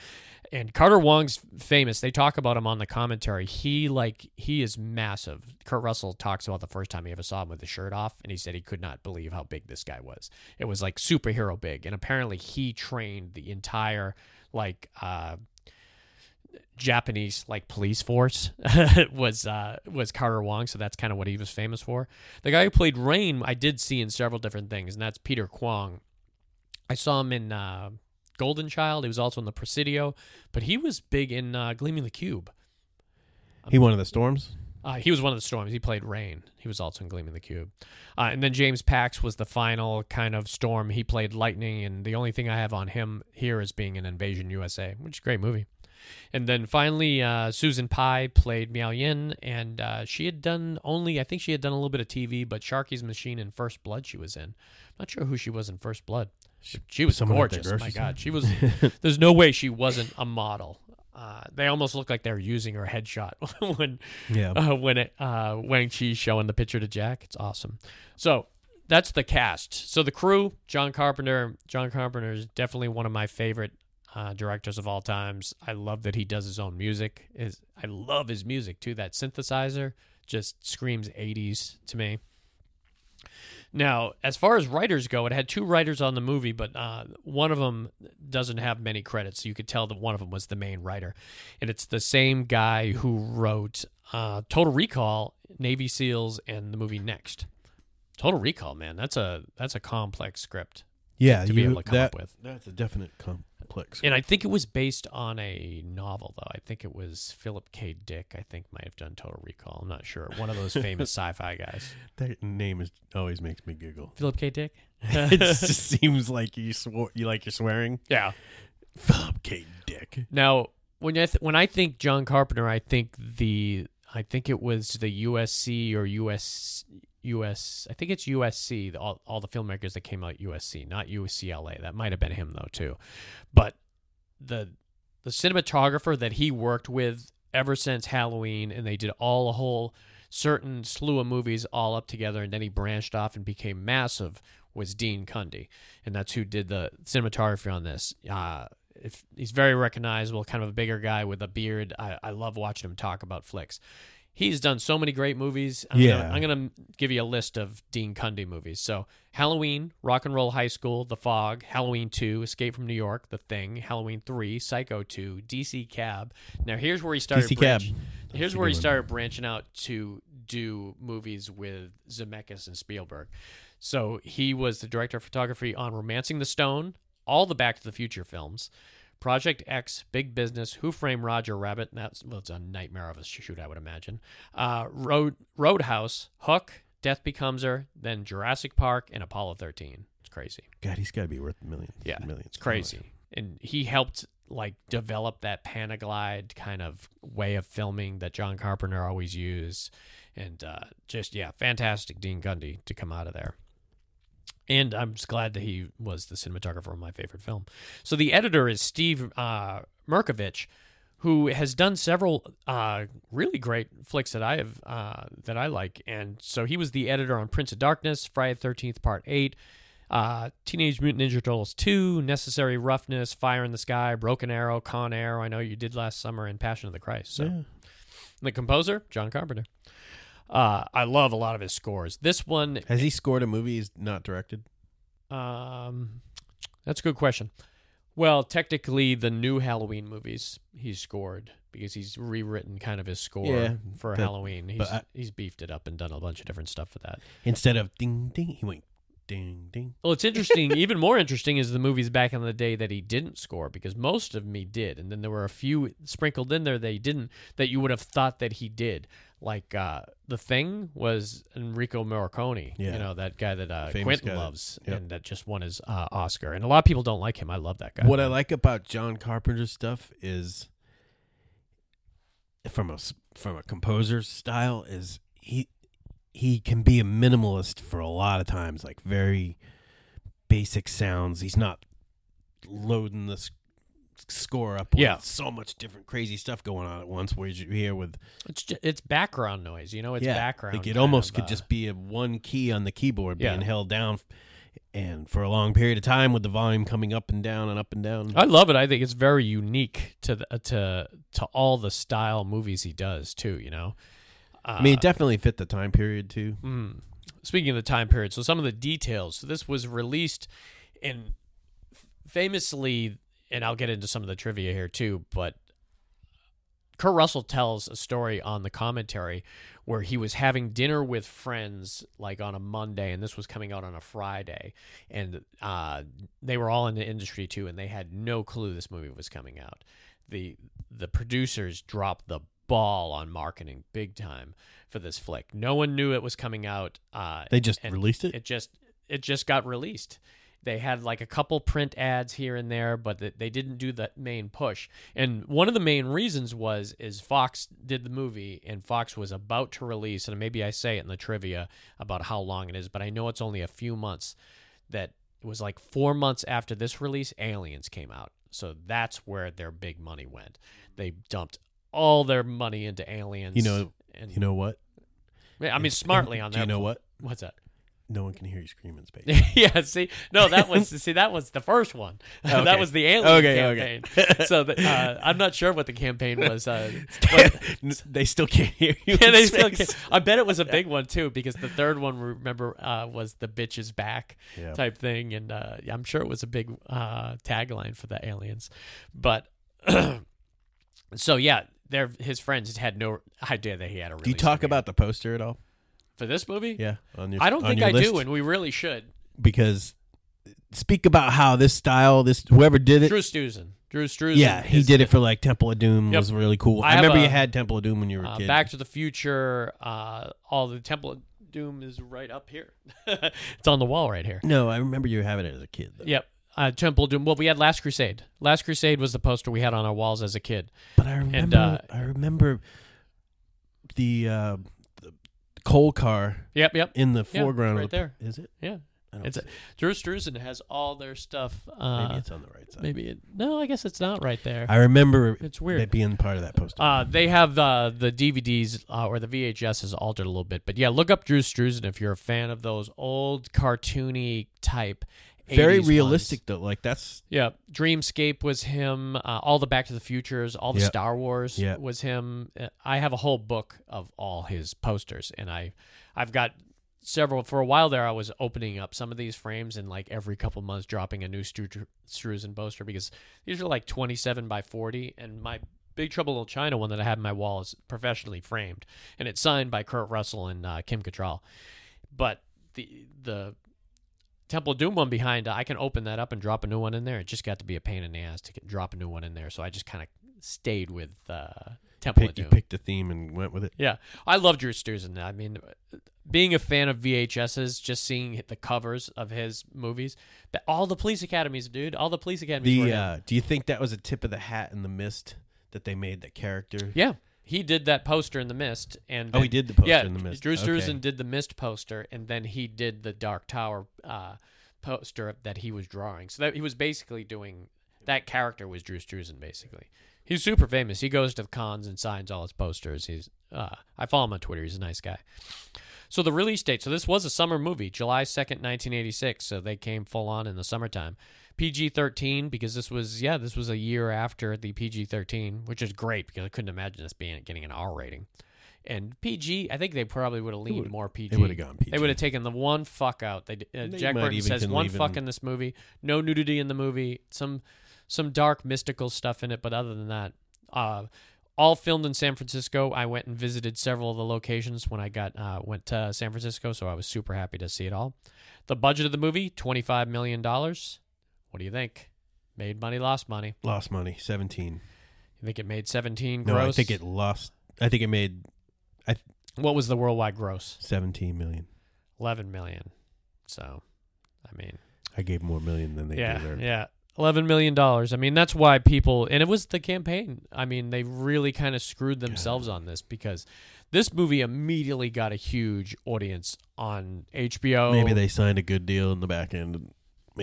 And Carter Wong's famous. They talk about him on the commentary. He like he is massive. Kurt Russell talks about the first time he ever saw him with his shirt off, and he said he could not believe how big this guy was. It was like superhero big, and apparently he trained the entire like. Uh, Japanese like police force was uh, was Carter Wong, so that's kind of what he was famous for. The guy who played Rain, I did see in several different things, and that's Peter Kwong. I saw him in uh, Golden Child. He was also in The Presidio, but he was big in uh, Gleaming the Cube. He one of the storms. Uh, he was one of the storms. He played Rain. He was also in Gleaming the Cube. Uh, and then James Pax was the final kind of storm. He played Lightning, and the only thing I have on him here is being in Invasion USA, which is a great movie. And then finally, uh, Susan Pai played Miao Yin, and uh, she had done only, I think she had done a little bit of TV, but Sharky's Machine and First Blood she was in. I'm not sure who she was in First Blood. She, she was Someone gorgeous. My? God, she was. there's no way she wasn't a model. Uh, they almost look like they're using her headshot when Yeah. uh, when it uh, when she's showing the picture to Jack. It's awesome. So that's the cast. So the crew, John Carpenter. John Carpenter is definitely one of my favorite uh, directors of all times. I love that he does his own music. Is I love his music too. That synthesizer just screams 80s to me. Now, as far as writers go, it had two writers on the movie, but uh, one of them doesn't have many credits. So you could tell that one of them was the main writer, and it's the same guy who wrote uh, Total Recall, Navy SEALs, and the movie Next. Total Recall, man, that's a that's a complex script, Yeah, to be you- able to come that, up with. That's a definite complex. and I think it was based on a novel, though. I think it was Philip K. Dick. I think might have done Total Recall. I'm not sure. One of those famous sci-fi guys. that name is always makes me giggle. Philip K. Dick. it just seems like you swore you like you're swearing. yeah. Philip K. Dick. Now, when I th- when I think John Carpenter, I think the I think it was the USC or US US. I think it's USC. All all the filmmakers that came out USC, not UCLA. That might have been him though too, but the the cinematographer that he worked with ever since Halloween, and they did all a whole certain slew of movies all up together, and then he branched off and became massive. Was Dean Cundey, and that's who did the cinematography on this. Uh, if he's very recognizable, kind of a bigger guy with a beard. I, I love watching him talk about flicks. He's done so many great movies. I'm Yeah. Gonna, I'm gonna give you a list of Dean Cundey movies. So Halloween, Rock and Roll High School, The Fog, Halloween Two, Escape from New York, The Thing, Halloween Three, Psycho Two, DC Cab. Now here's where he started. DC Cab. Here's where he started branching out to do movies with Zemeckis and Spielberg. So he was the director of photography on Romancing the Stone, all the Back to the Future films, Project X, Big Business, Who Framed Roger Rabbit. That's well, it's a nightmare of a shoot, I would imagine. Uh, Road Roadhouse, Hook, Death Becomes Her, then Jurassic Park, and Apollo 13. It's crazy. God, he's got to be worth millions. Yeah, millions. it's crazy. And he helped like develop that Panaglide kind of way of filming that John Carpenter always used, and uh, just yeah, fantastic Dean Cundey to come out of there. And I'm just glad that he was the cinematographer of my favorite film. So the editor is Steve uh, Mirkovich, who has done several uh, really great flicks that I have uh, that I like. And so he was the editor on Prince of Darkness, Friday the Thirteenth Part Eight, uh, Teenage Mutant Ninja Turtles 2, Necessary Roughness, Fire in the Sky, Broken Arrow, Con Air. I know you did last summer, and Passion of the Christ. So Yeah. the composer, John Carpenter. Uh, I love a lot of his scores. This one, Has he scored a movie he's not directed? um, that's a good question. Well, technically, the new Halloween movies he's scored because he's rewritten kind of his score Yeah, for but- Halloween. He's I- he's beefed it up and done a bunch of different stuff for that. Instead of ding ding, he went ding ding. Well, it's interesting. even more interesting is the movies back in the day that he didn't score because most of me did, and then there were a few sprinkled in there that he didn't that you would have thought that he did. Like uh, the thing was Enrico Morricone, Yeah. you know that guy that uh, Famous Quentin guy loves, yep. and that just won his uh, Oscar. And a lot of people don't like him. I love that guy. What I like about John Carpenter's stuff is, from a from a composer's style, is he he can be a minimalist for a lot of times, like very basic sounds. He's not loading the score up with Yeah. so much different crazy stuff going on at once. Where you hear with It's ju- it's background noise, you know. It's yeah, background. like it almost of, could uh, just be a one key on the keyboard Yeah. being held down, and for a long period of time with the volume coming up and down and up and down. I love it. I think it's very unique to the, to to all the style movies he does too. You know. I mean, Uh, it definitely fit the time period too. Mm. Speaking of the time period, so some of the details. So this was released in famously, and I'll get into some of the trivia here too, but Kurt Russell tells a story on the commentary where he was having dinner with friends like on a Monday, and this was coming out on a Friday, and uh, they were all in the industry too, and they had no clue this movie was coming out. the The producers dropped the ball on marketing big time for this flick. No one knew it was coming out. Uh, They just released it. it just it just got released. They had like a couple print ads here and there, but they didn't do the main push. And one of the main reasons was is Fox did the movie, and Fox was about to release, and maybe I say it in the trivia about how long it is, but I know it's only a few months. That it was like four months after this release, Aliens came out, so that's where their big money went. They dumped all their money into Aliens. You know- and You know what? I mean, smartly on that. Do you know what? What's that? No one can hear you scream in space. yeah, see, no, that was see that was the first one. Okay. that was the alien Okay, okay. campaign. so the, uh, I'm not sure what the campaign was. Uh, they still can't hear you. yeah, they still can't. I bet it was a big one too, because the third one, remember, uh, was the bitch is back Yeah. type thing, and uh, I'm sure it was a big uh, tagline for the aliens. But so yeah, they're his friends had no idea that he had a. Really Do you talk about the poster at all? For this movie? Yeah, on your. I don't on think your I list? do, and we really should. because speak about how this style, this whoever did it. Drew Struzan. Drew Struzan. yeah, he is did it for like Temple of Doom Yep. was really cool. I I, have remember a- you had Temple of Doom when you were a Uh, kid. Back to the Future. Uh, all the Temple of Doom is right up here. it's on the wall right here. no, I remember you having it as a kid. Though. Yep. Uh, Temple of Doom. Well, we had Last Crusade. Last Crusade was the poster we had on our walls as a kid. But I remember, uh, I remember the, uh, the coal car Yep, yep. in the foreground. right the- there. Is it? Yeah. I don't It's a. Drew Struzan has all their stuff. Uh, Maybe it's on the right side. maybe it. No, I guess it's not right there. I remember It's weird. that being part of that poster. Uh, they have the the DVDs uh, or the VHS is altered a little bit, but yeah, look up Drew Struzan if you're a fan of those old cartoony type. Very 80s ones. realistic though. Like that's Yeah, Dreamscape was him. Uh, all the Back to the Futures, all the Yep. Star Wars Yep. was him. Uh, I have a whole book of all his posters, and I, I've got several. For a while there, I was opening up some of these frames and like every couple months dropping a new Stru- Struzan poster because these are like 27 by 40, and my Big Trouble in China one that I have in my wall is professionally framed, and it's signed by Kurt Russell and uh, Kim Cattrall. But the the Temple Doom one behind, I can open that up and drop a new one in there. It just got to be a pain in the ass to get, drop a new one in there, so I just kind of stayed with uh, Temple pick, of you Doom. picked a theme and went with it. Yeah, I love Drew Struzan. I mean, being a fan of VHSs, just seeing the covers of his movies, all the police academies, dude, all the police academies. The uh, do you think that was a tip of the hat in the mist that they made that character? yeah, he did that poster in the mist, and Oh, he did the poster yeah, in the mist. Drew Okay. Struzan did the mist poster, and then he did the Dark Tower uh, poster that he was drawing. So that he was basically doing that character was Drew Struzan. Basically, he's super famous. He goes to cons and signs all his posters. He's uh, I follow him on Twitter. He's a nice guy. So the release date. So this was a summer movie, July second, nineteen eighty six. So they came full on in the summertime. PG thirteen because this was yeah this was a year after the PG thirteen, which is great because I couldn't imagine this being getting an R rating. And PG, I think they probably would have leaned more PG. they would've gone PG. They would have taken the one fuck out. They, uh, They Jack Burton says one fuck in- in this movie, no nudity in the movie, some some dark mystical stuff in it, but other than that, uh, all filmed in San Francisco. I went and visited several of the locations when I got uh, went to San Francisco, so I was super happy to see it all. The budget of the movie twenty five million dollars. What do you think? Made money, lost money. Lost money, seventeen. You think it made seventeen No, gross? I think it lost. I think it made What was the worldwide gross? seventeen million. Eleven million. So, I mean, I gave more million than they yeah, deserved. yeah. Eleven million dollars. I mean, that's why people, and it was the campaign. I mean, they really kind of screwed themselves on this because this movie immediately got a huge audience on HBO. Maybe they signed a good deal in the back end.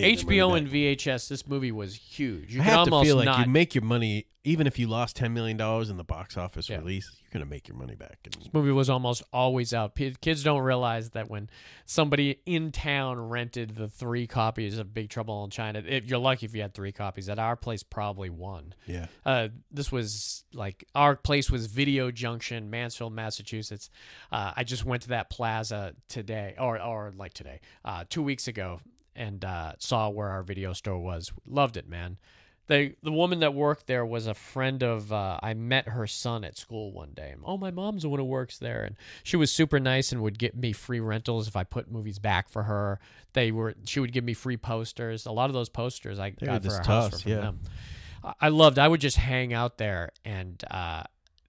Made HBO and. VHS. This movie was huge. You I have to feel like not. you make your money even if you lost ten million dollars in the box office Yeah. release. You're gonna make your money back. And This movie was almost always out. P- Kids don't realize that when somebody in town rented the three copies of Big Trouble in China, if you're lucky if you had three copies. At our place, probably one. yeah, Uh, this was like our place was Video Junction, Mansfield, Massachusetts. Uh, I just went to that plaza today, or or like today, uh, two weeks ago, and uh, saw where our video store was. Loved it, man. They, the woman that worked there was a friend of. Uh, I met her son at school one day. Oh, my mom's the one who works there, and she was super nice and would get me free rentals if I put movies back for her. They were. She would give me free posters. A lot of those posters I They're got for our house were from yeah. them. I- loved. I would just hang out there, and uh,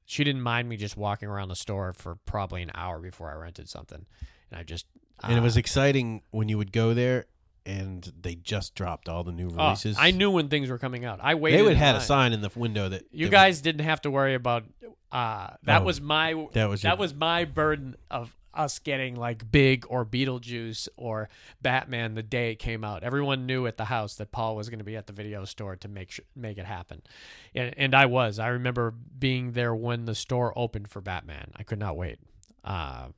she didn't mind me just walking around the store for probably an hour before I rented something, and I just. and it uh, was exciting when you would go there and they just dropped all the new oh, releases. I knew when things were coming out. I waited. they would had a sign in the window that You guys didn't have to worry about. Uh, that Oh, was my. that was that your- was my burden of us getting like Big or Beetlejuice or Batman the day it came out. Everyone knew at the house that Paul was going to be at the video store to make sure, make it happen, and, and I was. I remember being there when the store opened for Batman. I could not wait. Uh,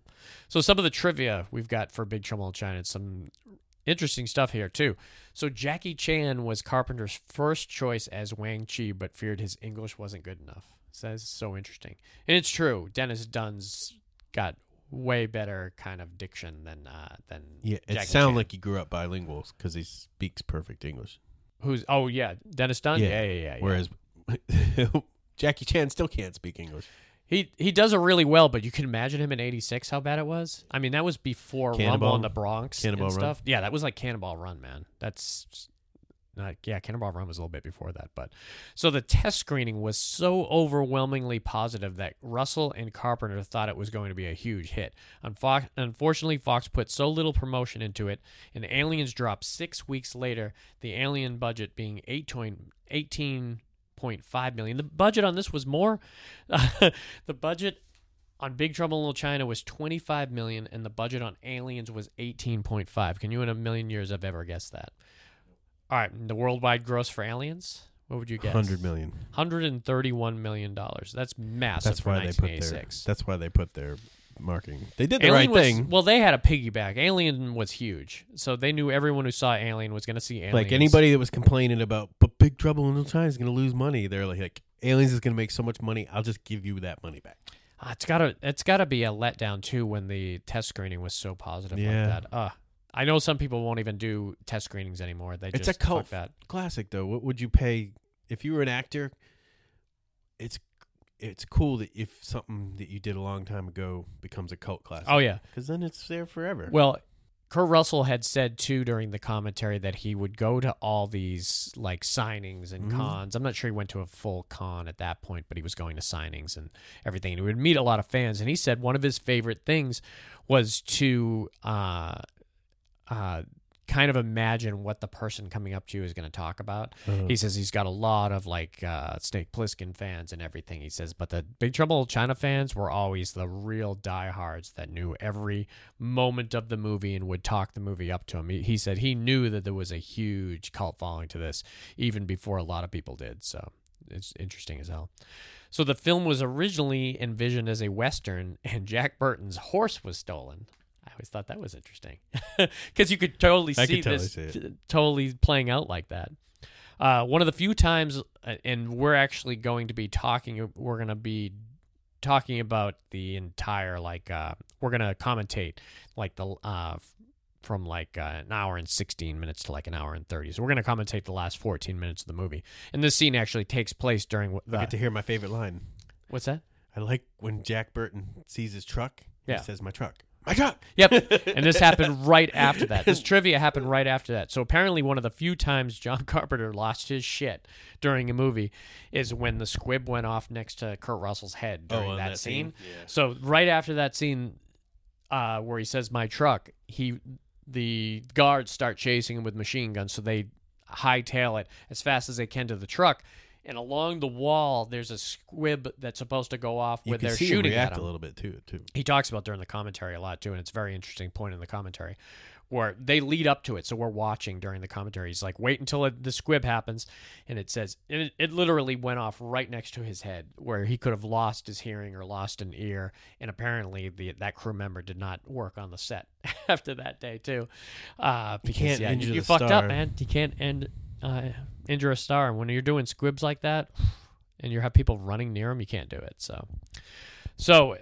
So some of the trivia we've got for Big Trouble in China, some interesting stuff here too. So Jackie Chan was Carpenter's first choice as Wang Chi, but feared his English wasn't good enough. So that's so interesting, and it's true. Dennis Dun's got way better kind of diction than uh, than Yeah, it sounds like he grew up bilingual because he speaks perfect English. who's oh yeah Dennis Dun Yeah. yeah yeah yeah, yeah. Whereas Jackie Chan still can't speak English. He he does it really well, but you can imagine him in '86 how bad it was. I mean, that was before Rumble Cannonball- in the Bronx Cannonball and Run? stuff. Yeah, that was like Cannonball Run, man. That's not yeah, Cannonball Run was a little bit before that, but so the test screening was so overwhelmingly positive that Russell and Carpenter thought it was going to be a huge hit. Unfo- Unfortunately, Fox put so little promotion into it, and Aliens dropped six weeks later. The Alien budget being eight eighteen point five million. The budget on this was more. the budget on Big Trouble in Little China was 25 million and the budget on Aliens was 18.5. Can you in a million years have ever guessed that? All right, the worldwide gross for Aliens, what would you guess? Hundred million. 131 million dollars. That's massive That's why they put their. That's why they put their marketing. They did the Alien right was, thing. Well, they had a piggyback. Alien was huge, so they knew everyone who saw Alien was going to see Aliens. Like anybody that was complaining about, but Big Trouble in Little China is going to lose money. They're like, like, Aliens is going to make so much money. I'll just give you that money back. Ah, it's gotta it's gotta be a letdown too when the test screening was so positive Yeah. like that. Uh I know some people won't even do test screenings anymore. They It's just a cult that. classic, though. What would you pay if you were an actor? It's it's cool that if something that you did a long time ago becomes a cult classic. Oh yeah. because then it's there forever. Well, Kurt Russell had said too during the commentary that he would go to all these like signings and Mhm. cons. I'm not sure he went to a full con at that point, but he was going to signings and everything. And he would meet a lot of fans. And he said one of his favorite things was to uh, uh, kind of imagine what the person coming up to you is going to talk about. Uh-huh. He says he's got a lot of like uh, Snake Plissken fans and everything. He says, but the Big Trouble China fans were always the real diehards that knew every moment of the movie and would talk the movie up to him. He, he said he knew that there was a huge cult following to this even before a lot of people did. So it's interesting as hell. So the film was originally envisioned as a western, and Jack Burton's horse was stolen. I always thought that was interesting because you could totally I see could totally this see t- totally playing out like that. Uh, one of the few times, uh, and we're actually going to be talking. We're going to be talking about the entire like uh, we're going to commentate like the uh, from like uh, an hour and 16 minutes to like an hour and 30 so we're going to commentate the last 14 minutes of the movie and this scene actually takes place during wh- I get to hear my favorite line. what's that I like when Jack Burton sees his truck. Yeah. He says, "My truck, my truck." Yep. And this happened right after that. This trivia happened right after that. So apparently one of the few times John Carpenter lost his shit during a movie is when the squib went off next to Kurt Russell's head Oh, during on that, that scene. scene? Yeah. So right after that scene uh, where he says my truck, he the guards start chasing him with machine guns so they hightail it as fast as they can to the truck. And along the wall, there's a squib that's supposed to go off You where they're shooting him at react him a little bit too. Too. he talks about during the commentary a lot too, and it's a very interesting point in the commentary where they lead up to it. So we're watching during the commentary. He's like, wait until it, the squib happens, and it says it, it literally went off right next to his head, where he could have lost his hearing or lost an ear. And apparently, the that crew member did not work on the set after that day too. Uh, because can't yeah, you the fucked up, man. You can't end uh, injure a star, and when you're doing squibs like that, and you have people running near him, you can't do it. So. So,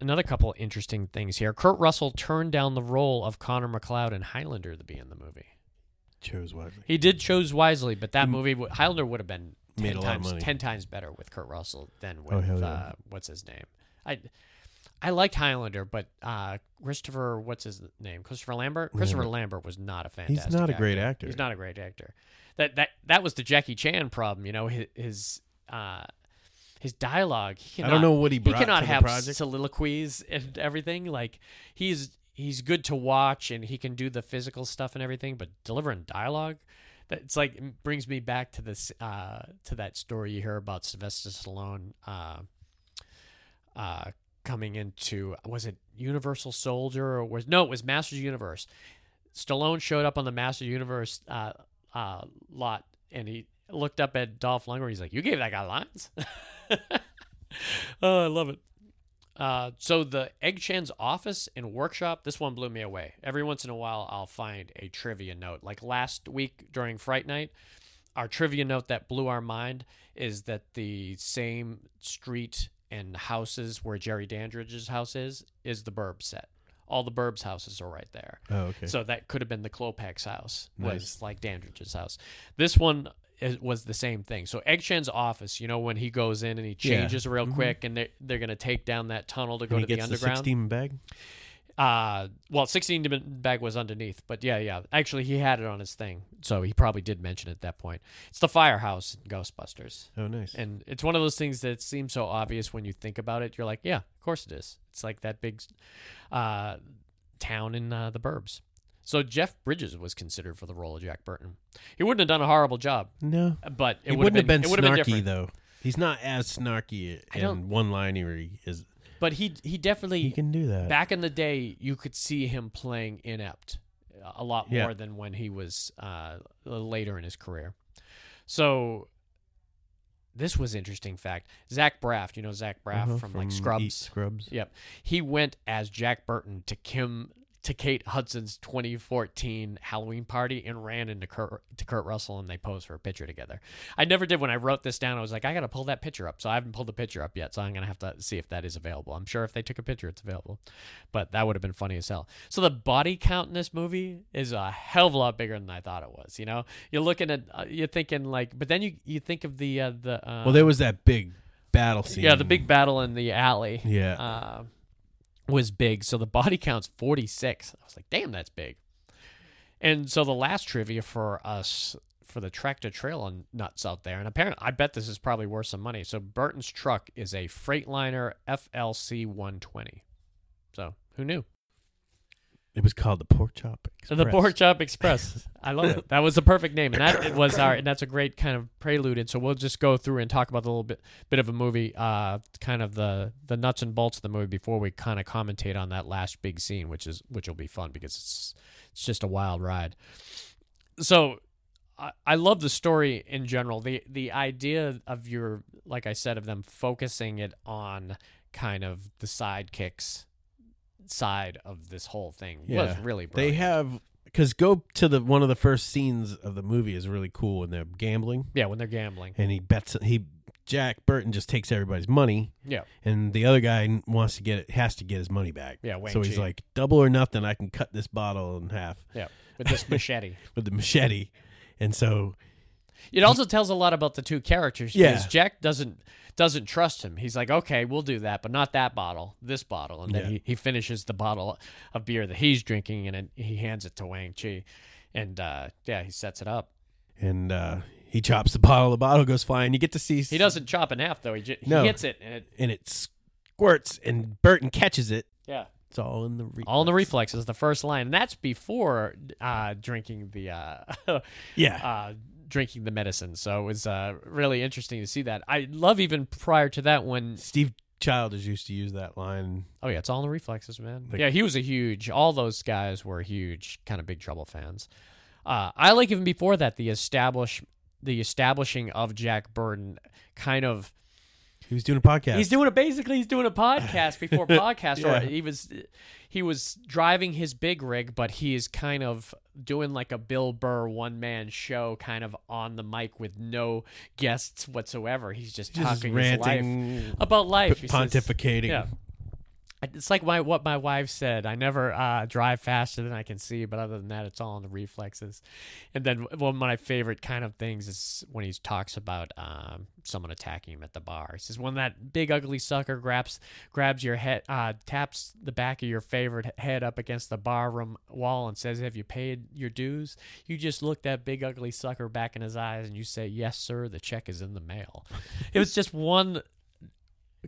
another couple interesting things here. Kurt Russell turned down the role of Connor MacLeod in Highlander to be in the movie. Chose wisely. He did chose wisely, but that movie Highlander would have been ten a lot of times ten times better with Kurt Russell than with Oh, yeah. uh, what's his name. I I liked Highlander, but uh, Christopher what's his name? Christopher Lambert. Christopher Lambert. Lambert was not a fantastic. He's not a great actor. He's not a great actor. That that that was the Jackie Chan problem. You know his his, uh, his dialogue. He I don't know what he brought he cannot to the have project. soliloquies and everything. Like he's he's good to watch and he can do the physical stuff and everything, but delivering dialogue. That's like it brings me back to this uh, to that story you hear about Sylvester Stallone uh, uh, coming into was it Universal Soldier or was no it was Masters Universe. Stallone showed up on the Masters Universe uh, uh, lot and he looked up at Dolph Lundgren. He's like, "You gave that guy lines." oh, I love it. Uh, so the Egg Shen's office and workshop, this one blew me away. Every once in a while, I'll find a trivia note. Like last week during Fright Night, our trivia note that blew our mind is that the same street and houses where Jerry Dandridge's house is is the Burbs set. All the Burbs houses are right there. Oh, okay. So that could have been the Klopex house. Was Nice. like Dandridge's house. This one is, was the same thing. So Egg Shen's office, you know, when he goes in and he Yeah. changes real mm-hmm. quick, and they're they're gonna take down that tunnel to go and to the gets underground. 16 bag. Uh, well, 16 dim- bag was underneath, but yeah, yeah. Actually, he had it on his thing, so he probably did mention it at that point. It's the firehouse in Ghostbusters. Oh, nice. And it's one of those things that seems so obvious when you think about it. You're like, yeah, of course it is. It's like that big uh, town in uh, the burbs. So Jeff Bridges was considered for the role of Jack Burton. He wouldn't have done a horrible job, no, but it would wouldn't have been, it would have been snarky though. He's not as snarky and one linery as But he he definitely he can do that. back in the day, you could see him playing inept a lot Yeah. more than when he was uh, later in his career. So this was interesting fact. Zach Braff, you know Zach Braff Uh-huh, from, like Eat Scrubs. Scrubs. Yep, he went as Jack Burton to Kim to Kate Hudson's 2014 Halloween party and ran into Kurt, to Kurt Russell and they posed for a picture together. I never did when I wrote this down. I was like, I got to pull that picture up. So I haven't pulled the picture up yet. So I'm gonna have to see if that is available. I'm sure if they took a picture, it's available. But that would have been funny as hell. So the body count in this movie is a hell of a lot bigger than I thought it was. You know, you're looking at, uh, you're thinking like, but then you you think of the uh, the uh, Well, there was that big battle scene. yeah the big battle in the alley Yeah. Was big. So the body count's 46. I was like, damn, that's big. And so the last trivia for us for the tractor trailer nuts out there, and apparently, I bet this is probably worth some money. So Burton's truck is a Freightliner FLC 120. So who knew? It was called the Pork Chop Express. The Pork Chop Express. I love it. That was the perfect name, and that was our. And that's a great kind of prelude. And so we'll just go through and talk about the little bit bit of a movie, uh, kind of the the nuts and bolts of the movie before we kind of commentate on that last big scene, which is which will be fun because it's it's just a wild ride. So. I- I love the story in general. The the idea of your like I said of them focusing it on kind of the sidekicks side of this whole thing was Yeah. really They have because go to the one of the first scenes of the movie is really cool when they're gambling Yeah, when they're gambling. and he bets he Jack Burton just takes everybody's money Yeah. and the other guy wants to get it has to get his money back. Yeah, Wang so he's Chi. like double or nothing. I can cut this bottle in half Yeah. With this machete. with the machete, and so It also tells a lot about the two characters Yeah. because Jack doesn't doesn't trust him. He's like, okay, we'll do that, but not that bottle, this bottle. And then Yeah. he, he finishes the bottle of beer that he's drinking and he hands it to Wang Chi. And uh, yeah, he sets it up. and uh, he chops the bottle. The bottle goes flying. You get to see He doesn't chop in half though. He, ju- he hits it and it and it squirts, and Burton catches it. yeah. It's all in the reflex. All in the reflexes, the first line. And that's before uh, drinking the uh, Yeah, uh, drinking the medicine. So it was uh, really interesting to see that. I love even prior to that when Steve Childers used to use that line. oh yeah, it's all in the reflexes, man. Like- yeah, he was a huge. All those guys were huge, kind of Big Trouble fans. Uh, I like even before that the establish the establishing of Jack Burton kind of He was doing a podcast. He's doing a basically he's doing a podcast before podcast Yeah. or he was he was driving his big rig but he is kind of doing like a Bill Burr one man show kind of on the mic with no guests whatsoever. He's just, just talking his life about life. Says- pontificating. yeah. It's like my what my wife said. I never uh, drive faster than I can see, but other than that, it's all in the reflexes. And then one of my favorite kind of things is when he talks about um, someone attacking him at the bar. He says, "When that big ugly sucker grabs grabs your head, uh, taps the back of your favorite head up against the barroom wall and says, "Have you paid your dues?" You just look that big ugly sucker back in his eyes and you say, "Yes, sir. The check is in the mail." it was just one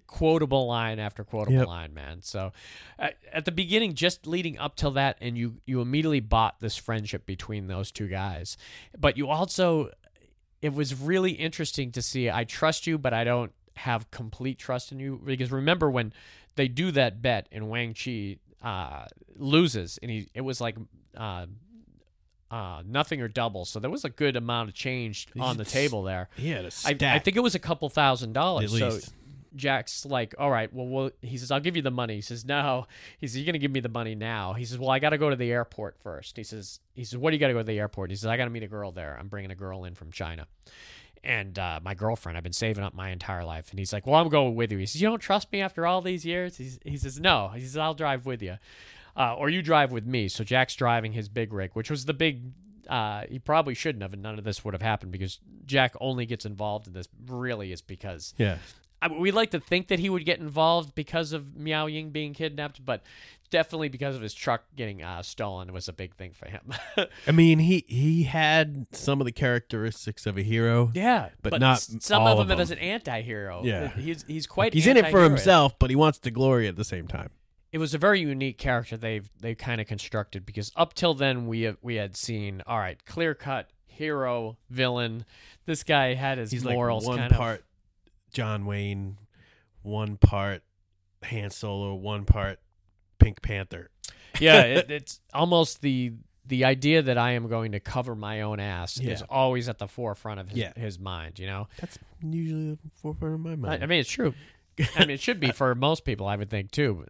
quotable line after quotable Yep. line, man. So at, at the beginning, just leading up till that, and you you immediately bought this friendship between those two guys, but you also it was really interesting to see. I trust you, but I don't have complete trust in you because remember when they do that bet and Wang Chi uh, loses, and he it was like. Uh, uh, nothing or double, so there was a good amount of change on the table there. He had a I, stack. I think it was a couple thousand dollars. At So least. Jack's like, all right, well, well, he says, I'll give you the money. He says, no. He says, you're gonna give me the money now. He says, well, I got to go to the airport first. He says, he says, what do you got to go to the airport? He says, I got to meet a girl there. I'm bringing a girl in from China. And uh, my girlfriend, I've been saving up my entire life. And he's like, well, I'm going with you. He says, you don't trust me after all these years? He's, he says, no. He says, I'll drive with you. Uh, or you drive with me. So Jack's driving his big rig, which was the big uh, he probably shouldn't have, and none of this would have happened because Jack only gets involved in this really is because Yeah. I, we like to think that he would get involved because of Miao Ying being kidnapped, but definitely because of his truck getting uh, stolen was a big thing for him. I mean, he he had some of the characteristics of a hero. yeah, But not s- some all of of them, as an anti-hero. Yeah. he's he's quite. He's in it for himself, but he wants to glory at the same time. it was a very unique character they've they kind of constructed because up till then we have, we had seen all right clear cut hero villain this guy had his He's morals like one kind part John Wayne, one part Han Solo, one part Pink Panther. yeah it, it's almost the the idea that I am going to cover my own ass is always at the forefront of his, Yeah. his mind you know That's usually the forefront of my I, mind. I mean it's true I mean it should be for most people I would think too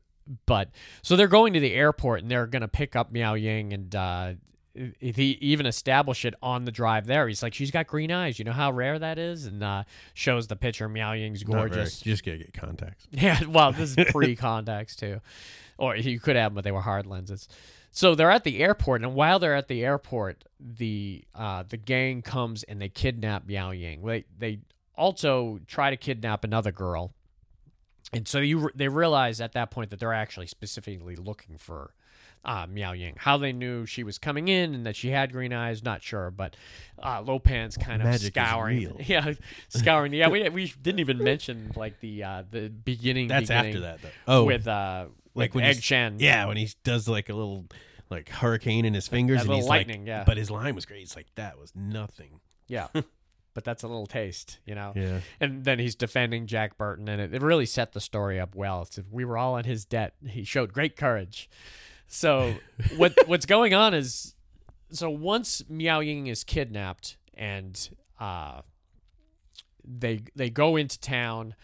but so they're going to the airport and they're going to pick up Miao Ying and uh if he even establish it on the drive there. He's like, she's got green eyes. You know how rare that is, and uh, shows the picture. Miao Ying's gorgeous. You just gotta get contacts. Yeah, well, this is pre-contacts too, or you could have them, but they were hard lenses. So they're at the airport, and while they're at the airport, the uh, the gang comes and they kidnap Miao Ying. They they also try to kidnap another girl, and so you they realize at that point that they're actually specifically looking for uh, Miao Ying. How they knew she was coming in and that she had green eyes, not sure. But uh, Lo Pan's kind of Magic scouring, yeah, scouring. Yeah, we we didn't even mention like the uh, the beginning. That's beginning after that though. Oh, with uh like like when Egg Shen. yeah, when he does like a little like hurricane in his fingers and little he's lightning, like, yeah. But his line was great. It's like that was nothing. yeah. but that's a little taste, you know. Yeah. And then he's defending Jack Burton, and it, it really set the story up well. It's, we were all in his debt. He showed great courage. So what what's going on is, so once Miao Ying is kidnapped and uh, they they go into town,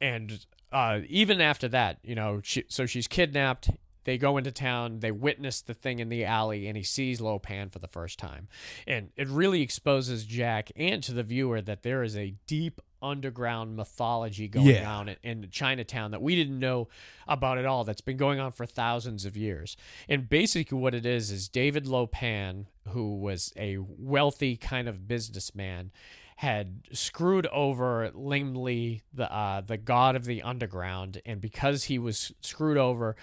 and uh, even after that, you know, she, so she's kidnapped. They go into town. They witness the thing in the alley, and he sees Lo Pan for the first time, and it really exposes Jack and to the viewer that there is a deep underground mythology going Yeah. on in, in Chinatown that we didn't know about at all. That's been going on for thousands of years, and basically what it is is David Lo Pan, who was a wealthy kind of businessman, had screwed over Li, the uh, the god of the underground, and because he was screwed over,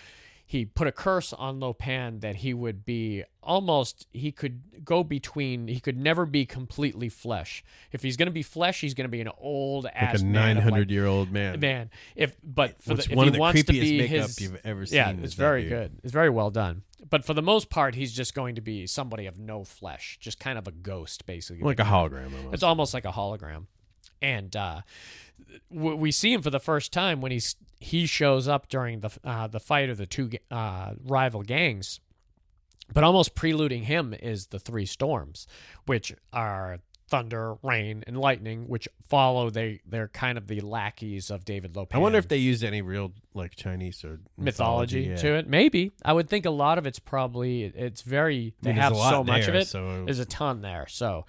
he put a curse on Lo Pan that he would be almost he could go between he could never be completely flesh. If he's going to be flesh, he's going to be an old Like ass a man nine like, year old man. man. If but for the, if one he of the wants to creepiest be makeup his, you've ever seen. yeah, it's very good. It's very well done. But for the most part, he's just going to be somebody of no flesh, just kind of a ghost, basically. Like a hologram almost. It's almost like a hologram. And uh, we see him for the first time when he's he shows up during the uh, the fight of the two uh, rival gangs. But almost preluding him is the three storms, which are thunder, rain, and lightning, which follow. They they're kind of the lackeys of David Lo Pan. I wonder if they used any real like Chinese or mythology, yeah. to it. Maybe I would think a lot of it's probably it's very I they mean, have so much of it. so- There's a ton there, so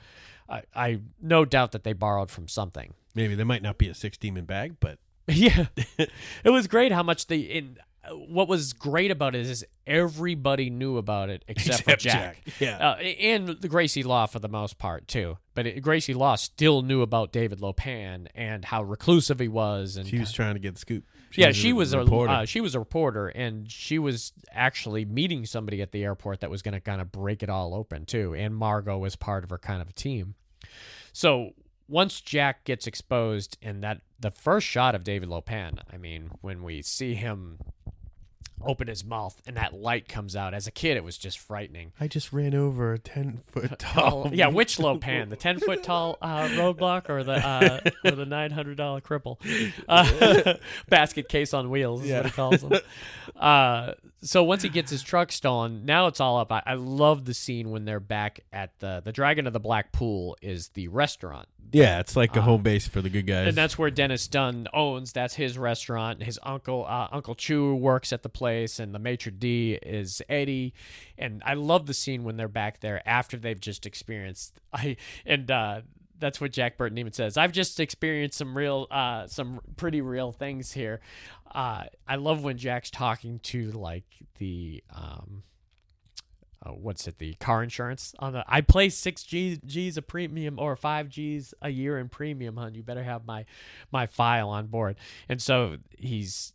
I, I no doubt that they borrowed from something. Maybe there might not be a six demon bag, but yeah, it was great how much they. In, what was great about it is everybody knew about it except, for Jack. Jack, yeah. uh, and the Gracie Law for the most part too. But it, Gracie Law still knew about David Lo Pan and how reclusive he was, and she was trying to get the scoop. yeah, she was a reporter. uh, she was a reporter, and she was actually meeting somebody at the airport that was going to kind of break it all open too. And Margot was part of her kind of team. So once Jack gets exposed, and that the first shot of David Lo Pan, I mean, when we see him open his mouth and that light comes out, as a kid, it was just frightening. I just ran over a ten foot tall. Yeah, which Lo Pan, the ten foot tall uh, roadblock or the uh, or the nine hundred dollar cripple, uh, basket case on wheels is what he calls them. Uh, so once he gets his truck stolen, now it's all up. I, I love the scene when they're back at the the Dragon of the Black Pool is the restaurant Yeah, it's like a Uh, home base for the good guys. and that's where Dennis Dun owns. That's his restaurant. His uncle, uh, Uncle Chu, works at the place, and the maitre d is Eddie. And I love the scene when they're back there after they've just experienced. I and uh, that's what Jack Burton even says. I've just experienced some real, uh, some pretty real things here. Uh, I love when Jack's talking to like the. Um, uh, what's it the car insurance on the i pay six G's, G's a premium or five G's a year in premium hun you better have my my file on board and so he's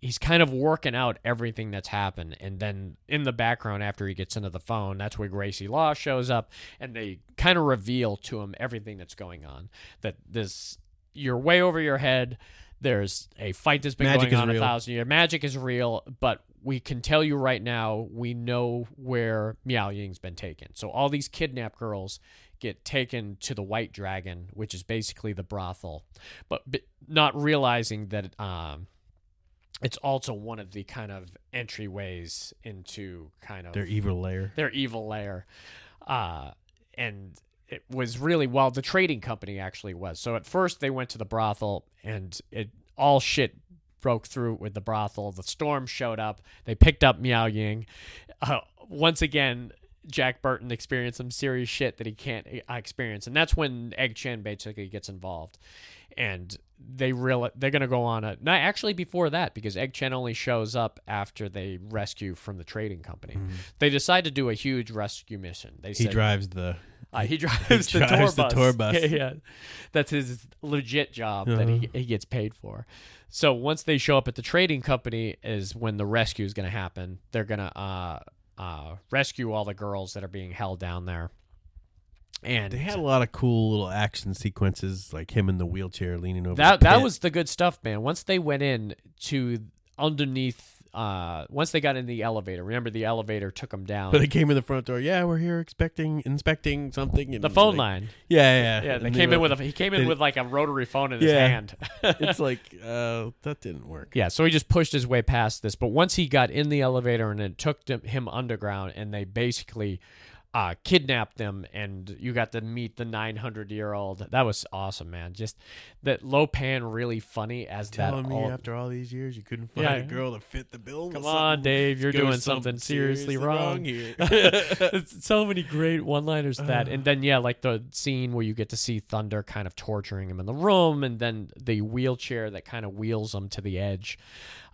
he's kind of working out everything that's happened. And then in the background after he gets into the phone that's where gracie law shows up and they kind of reveal to him everything that's going on. That this you're way over your head. There's a fight that's been Magic going on a thousand years magic is real but we can tell you right now we know where Miao Ying's been taken. So all these kidnapped girls get taken to the White Dragon, which is basically the brothel, but, but not realizing that um, it's also one of the kind of entryways into kind of their evil lair. their evil lair. Uh, and it was really well the trading company actually was. So at first they went to the brothel and it all shit broke through with the brothel. The storm showed up. They picked up Miao Ying. Uh, once again, Jack Burton experienced some serious shit that he can't uh, experience, and that's when Egg Shen basically gets involved. And they real they're gonna go on a no actually before that because Egg Shen only shows up after they rescue from the trading company. They decide to do a huge rescue mission. They He said, drives the. uh, he drives, the, drives tour the bus. tour bus. Yeah, yeah. That's his legit job that he, Uh-huh. he gets paid for. So once they show up at the trading company is when the rescue is going to happen. They're going to uh, uh, rescue all the girls that are being held down there. And They had a lot of cool little action sequences, like him in the wheelchair leaning over. that that was the good stuff, man. Once they went in to underneath uh once they got in the elevator. Remember the elevator took them down. But they came in the front door. Yeah, we're here expecting inspecting something. And the phone like- line. Yeah, yeah. Yeah, they And came in with a he came in they- with like a rotary phone in his Yeah. hand. it's like uh, that didn't work. Yeah, so he just pushed his way past this. But once he got in the elevator and it took him underground, and they basically uh, kidnapped them, and you got to meet the 900 year old. That was awesome, man. Just that Lo Pan really funny as Telling that. me old- after all these years you couldn't find Yeah. a girl to fit the bill. Come on, Dave, you're doing something seriously wrong. here. So many great one-liners to that, and then yeah, like the scene where you get to see Thunder kind of torturing him in the room, and then the wheelchair that kind of wheels him to the edge.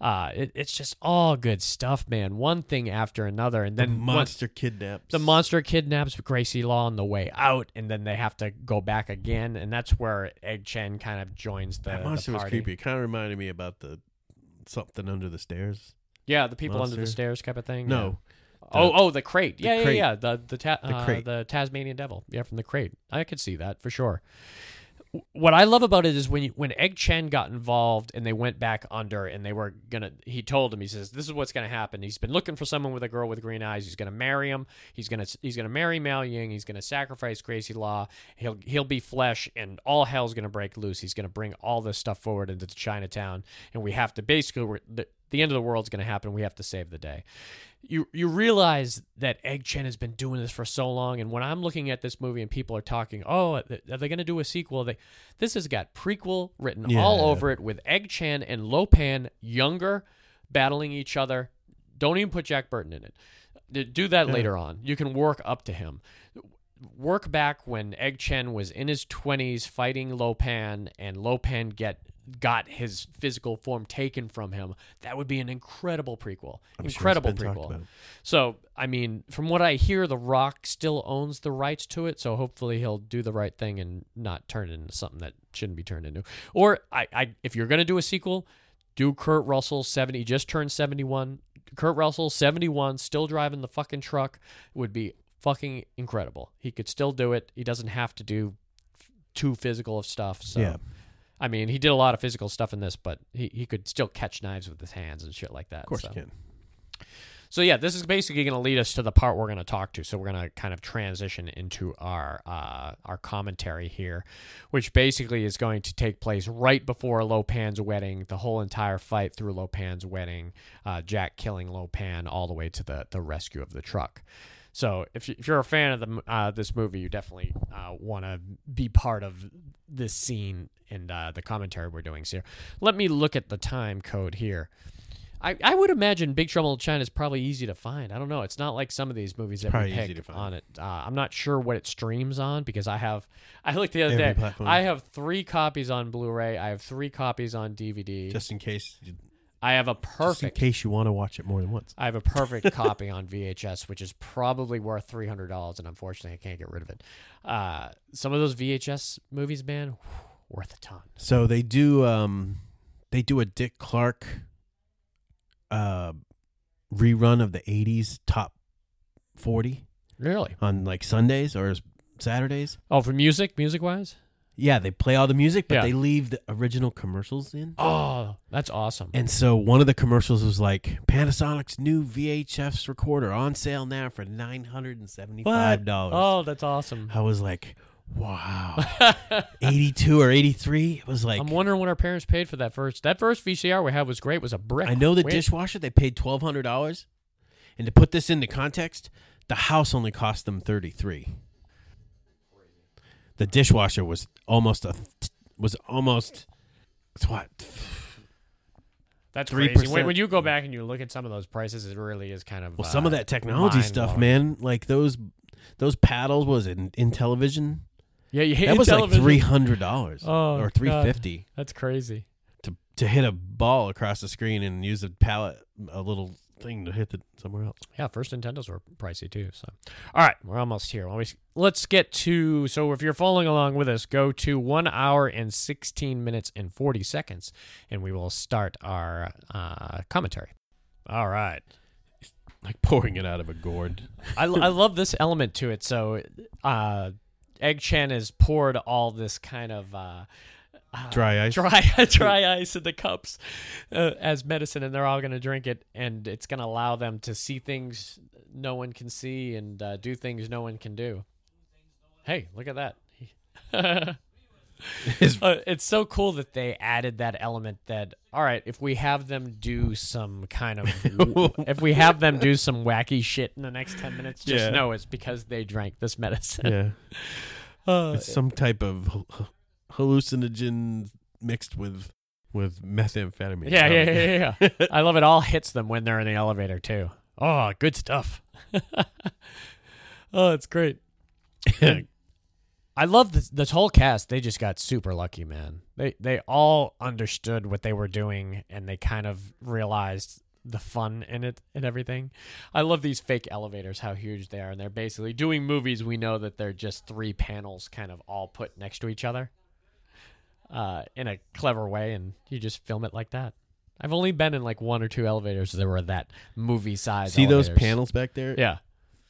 Uh, it, it's just all good stuff, man. One thing after another, and then once monster kidnaps. the monster kidnaps Gracie Law on the way out, and then they have to go back again, and that's where Egg Shen kind of joins the, That the monster was creepy. It kind of reminded me about the something under the stairs. Yeah, the people under the stairs type of thing. No, yeah. Oh, oh, the crate. the Yeah, crate. yeah, yeah. The the ta- The uh, crate. the Tasmanian Devil. Yeah, from the crate. I could see that for sure. What I love about it is when you, when Egg Shen got involved and they went back under and they were gonna. He told him he says this is what's gonna happen. He's been looking for someone with a girl with green eyes. He's gonna marry him. He's gonna he's gonna marry Miao Ying. He's gonna sacrifice Gracie Law. He'll he'll be flesh and all hell's gonna break loose. He's gonna bring all this stuff forward into Chinatown and we have to basically the end of the world's gonna happen. We have to save the day you you realize that Egg Shen has been doing this for so long, and when I'm looking at this movie and people are talking, oh, are they going to do a sequel? They this has got prequel written all over it with Egg Shen and Lo Pan younger battling each other. Don't even put Jack Burton in it. Do that later on. You can work up to him. Work back when Egg Shen was in his 20s fighting Lo Pan and Lo Pan get got his physical form taken from him. That would be an incredible prequel. I'm incredible talked prequel. So, I mean, from what I hear, The Rock still owns the rights to it. So hopefully he'll do the right thing and not turn it into something that shouldn't be turned into. Or I, I if you're gonna do a sequel, do Kurt Russell seventy. He just turned seventy one. Kurt Russell seventy one, still driving the fucking truck would be fucking incredible. He could still do it. He doesn't have to do f- too physical of stuff. So. Yeah. I mean, he did a lot of physical stuff in this, but he, he could still catch knives with his hands and shit like that. Of course so. you can. So yeah, this is basically going to lead us to the part we're going to talk to. So we're going to kind of transition into our uh, our commentary here, which basically is going to take place right before Lo Pan's wedding. The whole entire fight through Lo Pan's wedding, uh, Jack killing Lo Pan all the way to the the rescue of the truck. So if, you, if you're a fan of the uh, this movie, you definitely uh, want to be part of this scene and uh, the commentary we're doing. So let me look at the time code here. I, I would imagine Big Trouble in China is probably easy to find. I don't know. It's not like some of these movies that Probably we pick on it. Uh, I'm not sure what it streams on because I have. I looked the other Every day. platform. I have three copies on Blu-ray. I have three copies on DVD. Just in case. I have a perfect. Just in case you want to watch it more than once. I have a perfect copy on VHS, which is probably worth three hundred dollars, and unfortunately, I can't get rid of it. Uh, some of those VHS movies, man, whew, worth a ton. So they do um they do a Dick Clark uh rerun of the 80s top 40 Really? on like Sundays or Saturdays. Oh, for music, music wise. Yeah, they play all the music, but Yeah. they leave the original commercials in. Oh, that's awesome. And so one of the commercials was like Panasonic's new VHS recorder on sale now for nine hundred and seventy five dollars. Oh, that's awesome. I was like, wow, eighty two or eighty three. It was like I'm wondering what our parents paid for that first. That first VCR we had was great. Was a brick. I know the Wait, dishwasher they paid twelve hundred dollars, and to put this into context, the house only cost them thirty three. The dishwasher was almost a was almost what That's 3%. crazy. When, when you go back and you look at some of those prices, it really is kind of well some of uh, that technology stuff, man. Like those those paddles was in in television. Yeah, you hate That was television. like three hundred dollars Oh, or three fifty That's crazy. to to hit a ball across the screen and use a pallet a little thing to hit it somewhere else. Yeah, first Nintendos were pricey too. So, all right, we're almost here. Let me- Let's get to. So, if you're following along with us, go to one hour and sixteen minutes and forty seconds, and we will start our uh, commentary. All right. Like pouring it out of a gourd. I, I love this element to it. So, uh, Egg Shen has poured all this kind of uh, uh, Dry ice. dry dry ice in the cups uh, as medicine, and they're all going to drink it, and it's going to allow them to see things no one can see and uh, do things no one can do. Hey, look at that. Uh, it's so cool that they added that element that all right if we have them do some kind of if we have them do some wacky shit in the next 10 minutes just Yeah. know it's because they drank this medicine yeah. Uh, It's some type of hallucinogen mixed with with methamphetamine. yeah, yeah, yeah, yeah, yeah. I love it. All hits them when they're in the elevator too. Oh, good stuff. oh, it's great. I love this, this whole cast. They just got super lucky, man. They they all understood what they were doing, and they kind of realized the fun in it and everything. I love these fake elevators, how huge they are, and they're basically doing movies. We know that they're just three panels, kind of all put next to each other, uh, in a clever way, and you just film it like that. I've only been in like one or two elevators that were that movie size. See those panels back there? Yeah.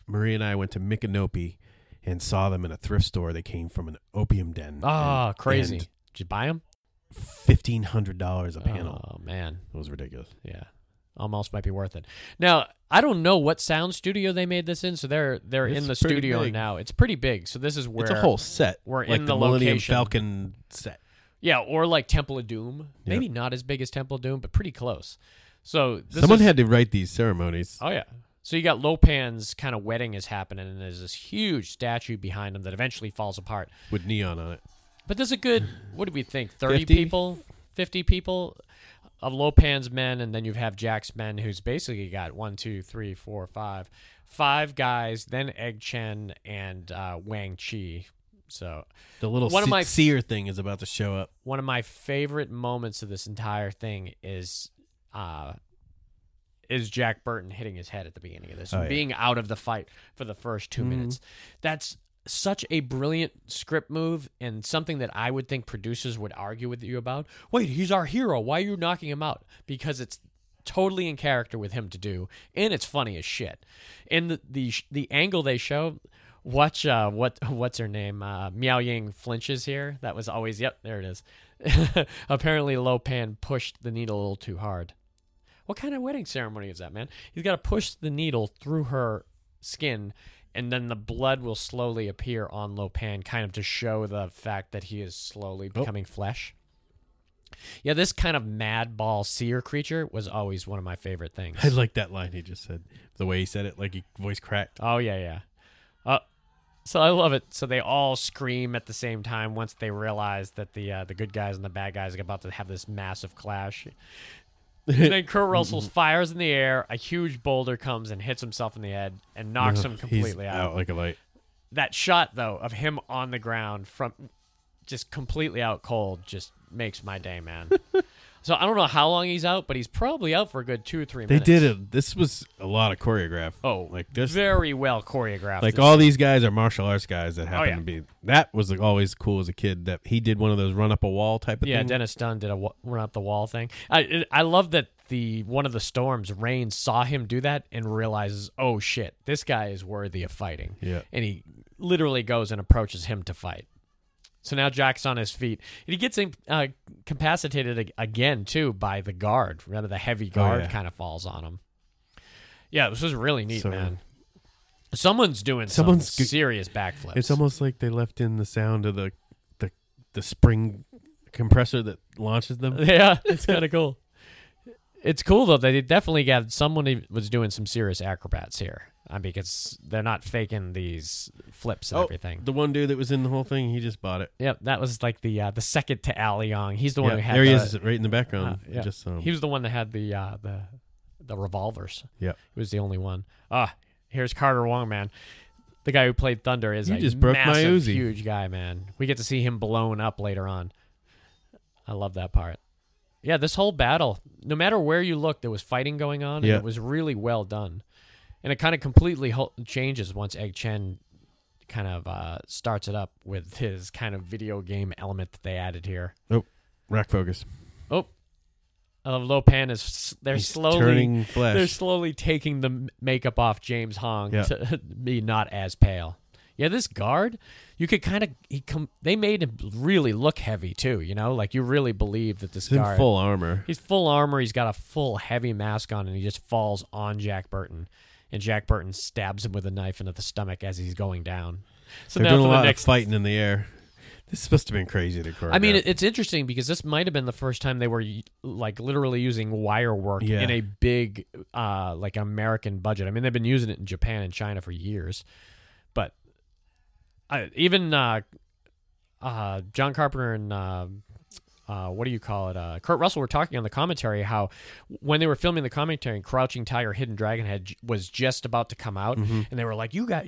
Marie and I went to Micanopy and saw them in a thrift store. They came from an opium den. Oh, and- crazy! and Did you buy them? Fifteen hundred dollars a panel. Oh man, It was ridiculous. yeah, almost might be worth it. Now I don't know what sound studio they made this in, so they're they're It's in the studio big. now. It's pretty big, so this is where it's a whole set. we're like in the, the Millennium location. Falcon set. Yeah, or like Temple of Doom. Maybe not as big as Temple of Doom, but pretty close. So this Someone is- had to write these ceremonies. Oh yeah. So you got Lo Pan's kind of wedding is happening, and there's this huge statue behind him that eventually falls apart. with neon on it. But there's a good, what do we think, 30 50? people, 50 people of Lo Pan's men, and then you have Jack's men, who's basically got one, two, three, four, five, five guys, then Egg Shen and uh, Wang Chi. So The little One of my- seer thing is about to show up. one of my favorite moments of this entire thing is uh is Jack Burton hitting his head at the beginning of this Oh, and yeah. being out of the fight for the first 2 Mhm. minutes. That's such a brilliant script move and something that I would think producers would argue with you about. Wait, he's our hero. Why are you knocking him out? Because it's totally in character with him to do, and it's funny as shit. And the the, the angle they show, watch uh, what what's her name? Uh, Miao Ying flinches here. That was always yep. There it is. Apparently, Lo Pan pushed the needle a little too hard. What kind of wedding ceremony is that, man? He's got to push the needle through her skin, and then the blood will slowly appear on Lo Pan, kind of to show the fact that he is slowly Oh. becoming flesh. Yeah, this kind of mad ball seer creature was always one of my favorite things. I like that line he just said. The way he said it, like he voice cracked. Oh yeah, yeah. Uh, so I love it. So they all scream at the same time once they realize that the uh, the good guys and the bad guys are about to have this massive clash. And then Kurt Russell fires in the air. A huge boulder comes and hits himself in the head and knocks him He's completely out. out like a light. That shot though of him on the ground from just completely out cold just makes my day, man. so I don't know how long he's out, but he's probably out for a good two or three They minutes. did it. This was a lot of choreograph. Oh, like this. very well choreographed. like all these guys are martial arts guys that oh, happen Oh, yeah. to be. That was like, always cool as a kid. That he did one of those run up a wall type of Yeah, thing. Dennis Dun did a wa- run up the wall thing. I it- I love that the one of the storms, Rain, saw him do that and realizes, oh shit, this guy is worthy of fighting. Yeah. and he literally goes and approaches him to fight. So now Jack's on his feet. And he gets uh, incapacitated again too by the guard. Remember the heavy guard Oh, yeah. kind of falls on him. Yeah, this was really neat, So- man. Someone's doing Someone's some serious backflips. It's almost like they left in the sound of the the the spring compressor that launches them. Yeah, it's kind of cool. It's cool though. They definitely got someone who was doing some serious acrobats here. I mean, because they're not faking these flips and Oh, everything. the one dude that was in the whole thing, he just bought it. Yep, that was like the uh, the second to Al Leong. He's the one Yeah, who had there he the, is, right in the background. uh, yeah. Just um, He was the one that had the uh, the the revolvers. yeah. He was the only one. Ah, here's Carter Wong, man. The guy who played Thunder is You a just broke my Uzi. huge guy, man. We get to see him blown up later on. I love that part. Yeah, this whole battle, no matter where you look, there was fighting going on, and it was really well done. And it kind of completely changes once Egg Shen kind of uh, starts it up with his kind of video game element that they added here. Oh, rack focus. Oh, uh, Lo Pan is they're He's slowly turning flesh. they're slowly taking the makeup off James Hong Yeah. to be not as pale. Yeah, this guard, you could kind of he com- they made him really look heavy too. You know, like you really believe that this He's in guard full armor. he's full armor. He's got a full heavy mask on, and he just falls on Jack Burton, and Jack Burton stabs him with a knife into the stomach as he's going down. So They're now doing a lot next of fighting in the air. This is supposed to have been crazy to choreograph. I mean, it's interesting because this might have been the first time they were like literally using wire work Yeah. in a big, uh, like American budget. I mean, they've been using it in Japan and China for years, but uh, even uh, uh, John Carpenter and uh, what do you call it? Uh, Kurt Russell were talking on the commentary how when they were filming the commentary, Crouching Tiger, Hidden Dragon had was just about to come out, Mm-hmm. and they were like, "You got."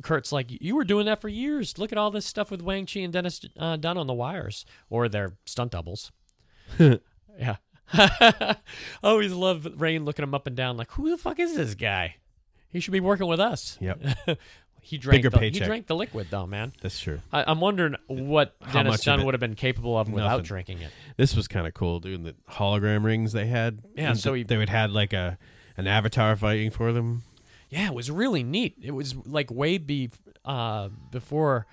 Kurt's like, you were doing that for years. Look at all this stuff with Wang Chi and Dennis uh, Dun on the wires, or their stunt doubles. yeah. I always love Rain looking him up and down, like, who the fuck is this guy? He should be working with us. Yep. he drank Bigger the, he drank the liquid though, man. That's true. I, I'm wondering what How Dennis much of Dun it? would have been capable of without Nothing. drinking it. This was kind of cool, dude. The hologram rings they had. Yeah, And so he- they would had like a an avatar fighting for them. Yeah, it was really neat. It was like way be uh, before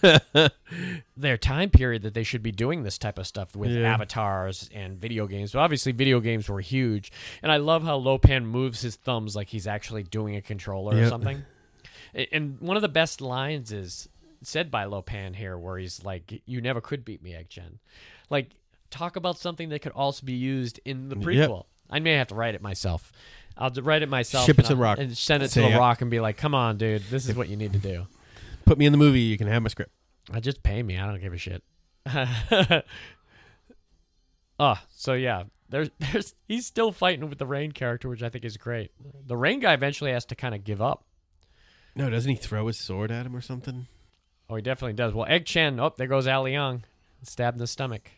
their time period that they should be doing this type of stuff with Yeah. avatars and video games. But obviously, video games were huge, and I love how Lo Pan moves his thumbs like he's actually doing a controller or something. And one of the best lines is said by Lo Pan here, where he's like, "You never could beat me, Egg Shen." Like, talk about something that could also be used in the Yep. prequel. I may have to write it myself. I'll write it myself. Ship it and to Rock. and send it to the Rock and be like, "Come on, dude, this is what you need to do." Put me in the movie. You can have my script. I just pay me. I don't give a shit. oh, so yeah, there's there's he's still fighting with the Rain character, which I think is great. The Rain guy eventually has to kind of give up. No, doesn't he throw his sword at him or something? Oh, he definitely does. Well, Egg Shen. Oh, there goes Al Leong, stabbed in the stomach.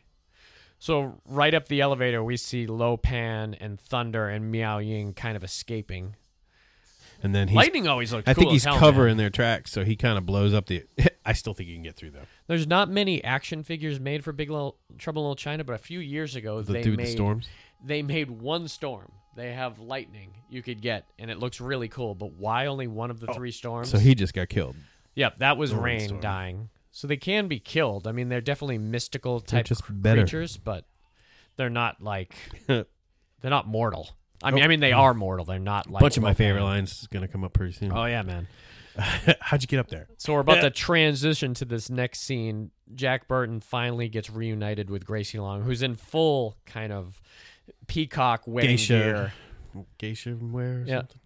So right up the elevator, we see Lo Pan and Thunder and Miao Ying kind of escaping. And then he's. Lightning always looked. I cool think he's hell, man. covering their tracks, so he kind of blows up the. I still think he can get through though. There's not many action figures made for Big Little Trouble in Little China, but a few years ago The they made the storms. they made one storm. They have lightning you could get, and it looks really cool. But why only one of the oh, three storms? Oh, So he just got killed. yep, that was The Rain storm. dying. So they can be killed. I mean, they're definitely mystical type just cr- creatures, but they're not like they're not mortal. I mean, Oh. I mean they are mortal. They're not like A bunch of my Lo Pan. favorite lines is gonna come up pretty soon. Oh yeah, man. How'd you get up there? So we're about to transition to this next scene. Jack Burton finally gets reunited with Gracie Long, who's in full kind of peacock wedding Geisha. gear, Geisha wear or Yeah. something?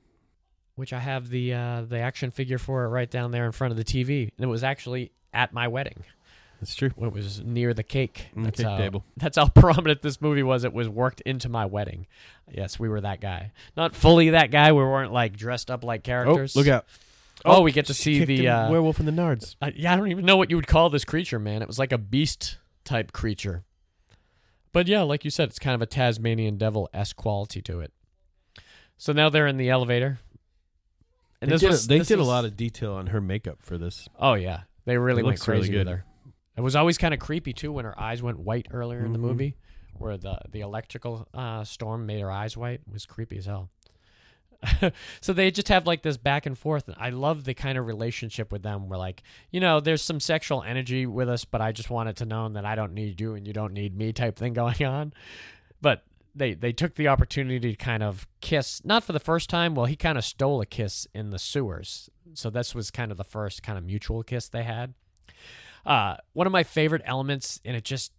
which I have the uh, the action figure for it right down there in front of the TV, and it was actually at my wedding. That's true. It was near the cake. Mm, That's cake how, table. That's how prominent this movie was. It was worked into my wedding. Yes, we were that guy. Not fully that guy. We weren't like dressed up like Oh, characters. look out. Oh, we get to see the uh, werewolf in the Nards. I, yeah, I don't even know what you would call this creature, man. It was like a beast type creature. But yeah, like you said, it's kind of a Tasmanian devil esque quality to it. So now they're in the elevator. And they this did, was a, they this did was- a lot of detail on her makeup for this. Oh yeah, they really It went looks really crazy with her. It was always kind of creepy too when her eyes went white earlier in the Mhm. movie, where the the electrical uh, storm made her eyes white. It was creepy as hell. so they just have like this back and forth. I love the kind of relationship with them. Where like you know, there's some sexual energy with us, but I just want it to know that I don't need you and you don't need me type thing going on. But they they took the opportunity to kind of kiss, not for the first time. Well, he kind of stole a kiss in the sewers, so this was kind of the first kind of mutual kiss they had. Uh, one of my favorite elements, and it just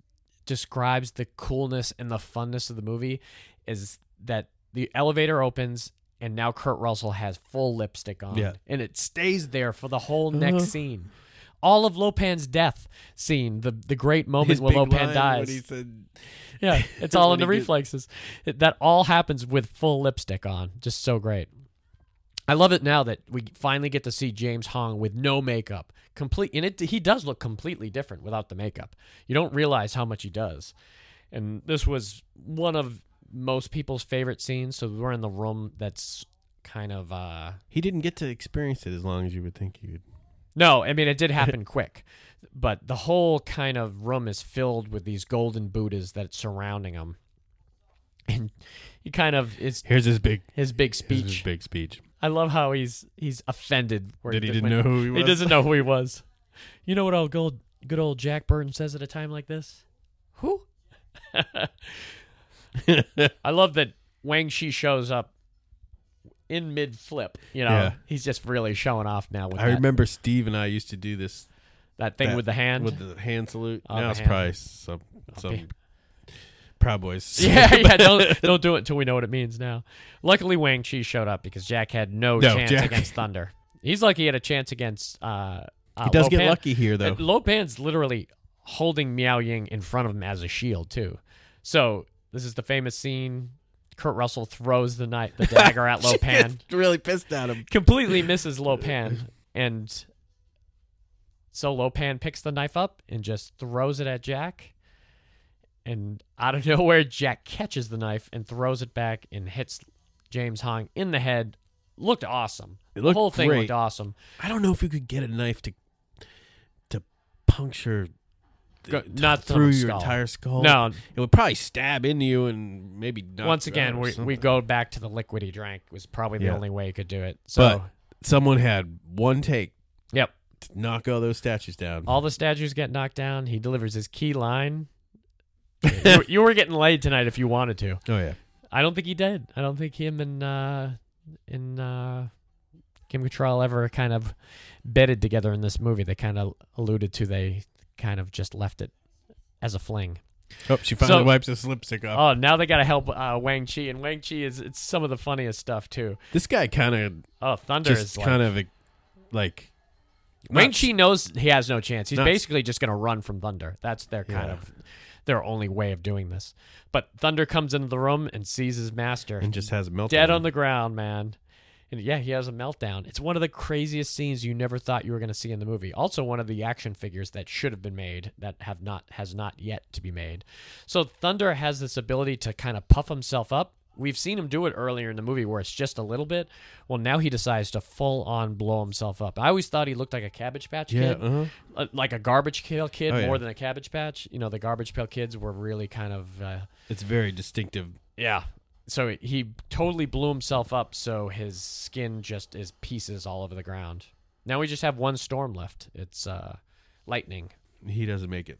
describes the coolness and the funness of the movie, is that the elevator opens and now Kurt Russell has full lipstick on, Yeah. and it stays there for the whole next Uh-huh. scene. All of Lo Pan's death scene, the the great moment His when big Lo Pan line dies. when he said, Yeah, it's all in When the he gets- reflexes. It- that all happens with full lipstick on. Just so great. I love it now that we finally get to see James Hong with no makeup. Complete and it he does look completely different without the makeup. You don't realize how much he does. And this was one of most people's favorite scenes, so we're in the room that's kind of uh he didn't get to experience it as long as you would think he would. no, I mean it did happen quick, but the whole kind of room is filled with these golden Buddhas that's surrounding him, and he kind of is Here's his big his big speech. his big speech. I love how he's he's offended. where That he didn't know who he was. He doesn't know who he was. You know what old good, good old Jack Burton says at a time like this? Who? I love that Wang Chi shows up in mid flip. You know, Yeah. he's just really showing off now with I that, remember Steve and I used to do this that thing that- with the hand. with the hand salute. Oh, now it's hand. probably some some Okay. Proud Boys. yeah, yeah. Don't don't do it until we know what it means. Now, luckily Wang Chi showed up because Jack had no, No, chance Jack- against Thunder. He's lucky he had a chance against. Uh, uh, he does get Lo Pan. lucky here though. And Lo Pan's literally holding Miao Ying in front of him as a shield too. So this is the famous scene. Kurt Russell throws the knife, the dagger at Lo Pan, really pissed at him. completely misses Lo Pan, and so Lo Pan picks the knife up and just throws it at Jack. And out of nowhere, Jack catches the knife and throws it back and hits James Hong in the head. Looked awesome. It the looked whole thing great. looked awesome. I don't know if you could get a knife to to puncture Go- not through your skull. entire skull. No, it would probably stab into you and maybe once again, we, we go back to the liquid he drank was probably the Yeah. only way he could do it. So, Someone had one take yep, to knock all those statues down. all the statues get knocked down. He delivers his key line. you, you were getting laid tonight if you wanted to. oh yeah, I don't think he did. I don't think him and uh, and uh, Kim Cattrall ever kind of bedded together in this movie. They kind of alluded to they kind of just left it as a fling. oh she finally So- wipes his lipstick off. Oh, now they got to help uh, Wang Chi, and Wang Chi is it's some of the funniest stuff too. this guy kind of Oh, Thunder is like, kind of like Wang Chi knows he has no chance. He's Not- basically just going to run from Thunder. That's their kind Yeah. of their only way of doing this. But Thunder comes into the room and sees his master and just has a meltdown. dead on the ground, man. And yeah, he has a meltdown. It's one of the craziest scenes you never thought you were going to see in the movie. Also, one of the action figures that should have been made that have not has not yet to be made. So Thunder has this ability to kind of puff himself up. We've seen him do it earlier in the movie where it's just a little bit. Well, now he decides to full on blow himself up. I always thought he looked like a Cabbage Patch yeah, Kid, uh-huh. uh, like a Garbage Pail Kid Oh, yeah. more than a Cabbage Patch. You know, the Garbage Pail Kids were really kind of. Uh, it's very distinctive. yeah. So he totally blew himself up so his skin just is pieces all over the ground. Now we just have one storm left. It's uh lightning. He doesn't make it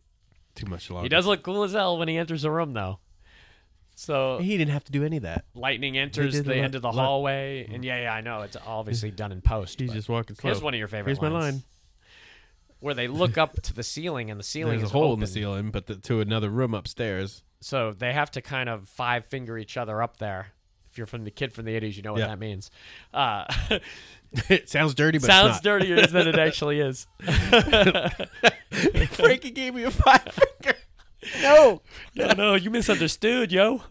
too much longer. He does look cool as hell when he enters the room though. So He didn't have to do any of that. lightning enters the end of the lot- hallway, and yeah, yeah, I know it's obviously done in post. He's just walking slow. here's one of your favorite. Here's my line. where they look up to the ceiling, and the ceiling There's is a hole in the ceiling, but the, to another room upstairs. So they have to kind of five finger each other up there. If you're from the kid from the 80s, you know what Yeah. that means. Uh, it sounds dirty, but sounds it's not. dirtier than it actually is. Frankie gave me a five finger. No. no, no, you misunderstood, yo.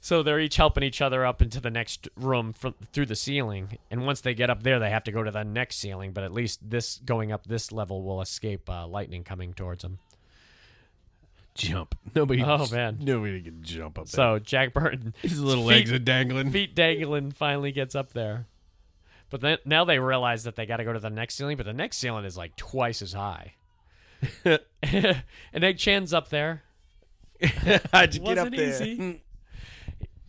so they're each helping each other up into the next room from, through the ceiling, and once they get up there, they have to go to the next ceiling. But at least this going up this level will escape uh, lightning coming towards them. Jump. Nobody. Oh, man. Nobody can jump up there. So Jack Burton, his little feet- legs are dangling. feet dangling, finally gets up there. But then now they realize that they got to go to the next ceiling, but the next ceiling is like twice as high. and Egg Shen's up there. How'd you Wasn't easy. Hmm.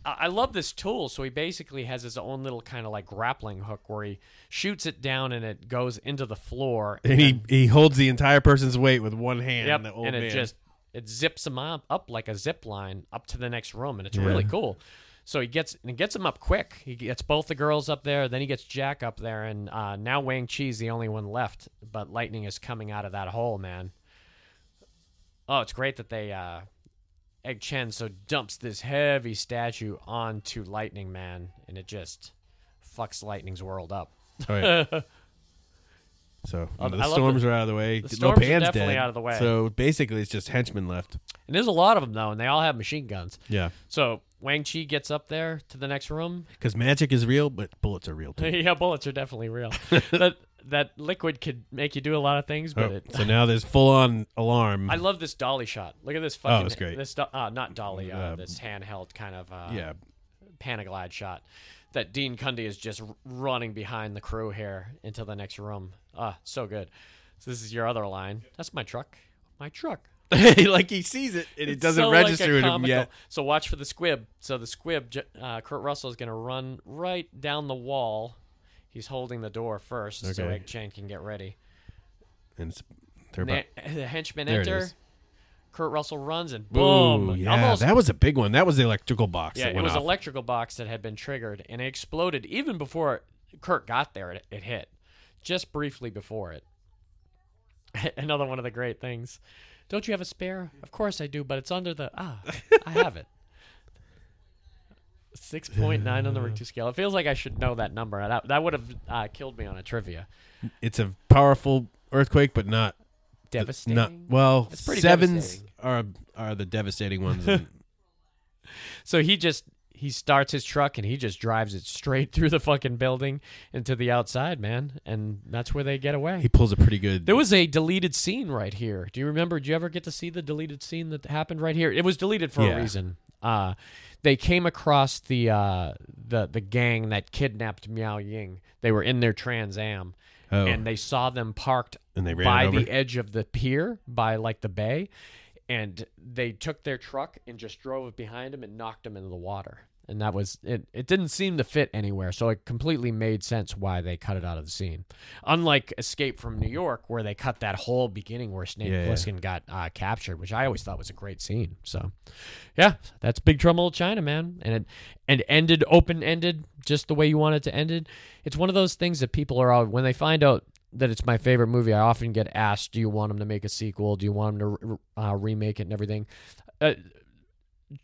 I I love this tool. So he basically has his own little kind of like grappling hook where he shoots it down and it goes into the floor. And he he holds the entire person's weight with one hand. Yep, the old and it man. just it zips him up, up like a zip line up to the next room, and it's really cool. So he gets and gets him up quick. He gets both the girls up there, then he gets Jack up there, and uh, now Wang Chi's the only one left. But lightning is coming out of that hole, man. Oh, it's great that they uh, Egg Shen so dumps this heavy statue onto Lightning Man, and it just fucks Lightning's world up. Oh, yeah. So I the love storms the- are out of the way. the storms are Lo Pan's definitely dead, out of the way. So basically, it's just henchmen left. And there's a lot of them though, and they all have machine guns. Yeah, So Wang Chi gets up there to the next room. because magic is real, but bullets are real too. yeah, bullets are definitely real. that that liquid could make you do a lot of things, but Oh, it. so now there's full on alarm. I love this dolly shot. Look at this fucking. it's great. This do- uh, not dolly. Uh, Uh, this handheld kind of uh, yeah, Panaglide shot. That Dean Cundey is just running behind the crew here into the next room. Ah, so good. So this is your other line. That's my truck. My truck. like he sees it and it doesn't so, like, register to him comical- yet. So watch for the squib. So the squib, uh, Kurt Russell is going to run right down the wall. He's holding the door first, so Egg Shen can get ready. And it's, they're Na- about, the henchmen There enter. Kurt Russell runs and boom! Ooh, yeah, Almost, that was a big one. That was the electrical box. yeah, it was off. electrical box that had been triggered and it exploded even before Kurt got there. It, it hit just briefly before it. Another one of the great things. Don't you have a spare? Of course I do, but it's under the ah. I have it. Six point nine on the Richter scale. It feels like I should know that number. That that would have uh, killed me on a trivia. It's a powerful earthquake, but not Devastating. not well. It's pretty sevens are are the devastating ones. and- So he just he starts his truck and he just drives it straight through the fucking building into the outside, man, and that's where they get away. he pulls a pretty good. There was a deleted scene right here. Do you remember? Did you ever get to see the deleted scene that happened right here? It was deleted for Yeah. a reason. Uh, they came across the uh, the the gang that kidnapped Miao Ying. They were in their Trans Am, oh, and they saw them parked and they ran by the edge of the pier, by like the bay, and they took their truck and just drove it behind them and knocked them into the water. And that was it. It didn't seem to fit anywhere, so it completely made sense why they cut it out of the scene. Unlike Escape from New York, where they cut that whole beginning where Snake Yeah, yeah. Plissken got uh, captured, which I always thought was a great scene. So, yeah, that's Big Trouble in China, man, and it and ended open ended just the way you want it to end it. It's one of those things that people are all when they find out that it's my favorite movie. I often get asked, "Do you want them to make a sequel? Do you want them to uh, remake it and everything?" Uh,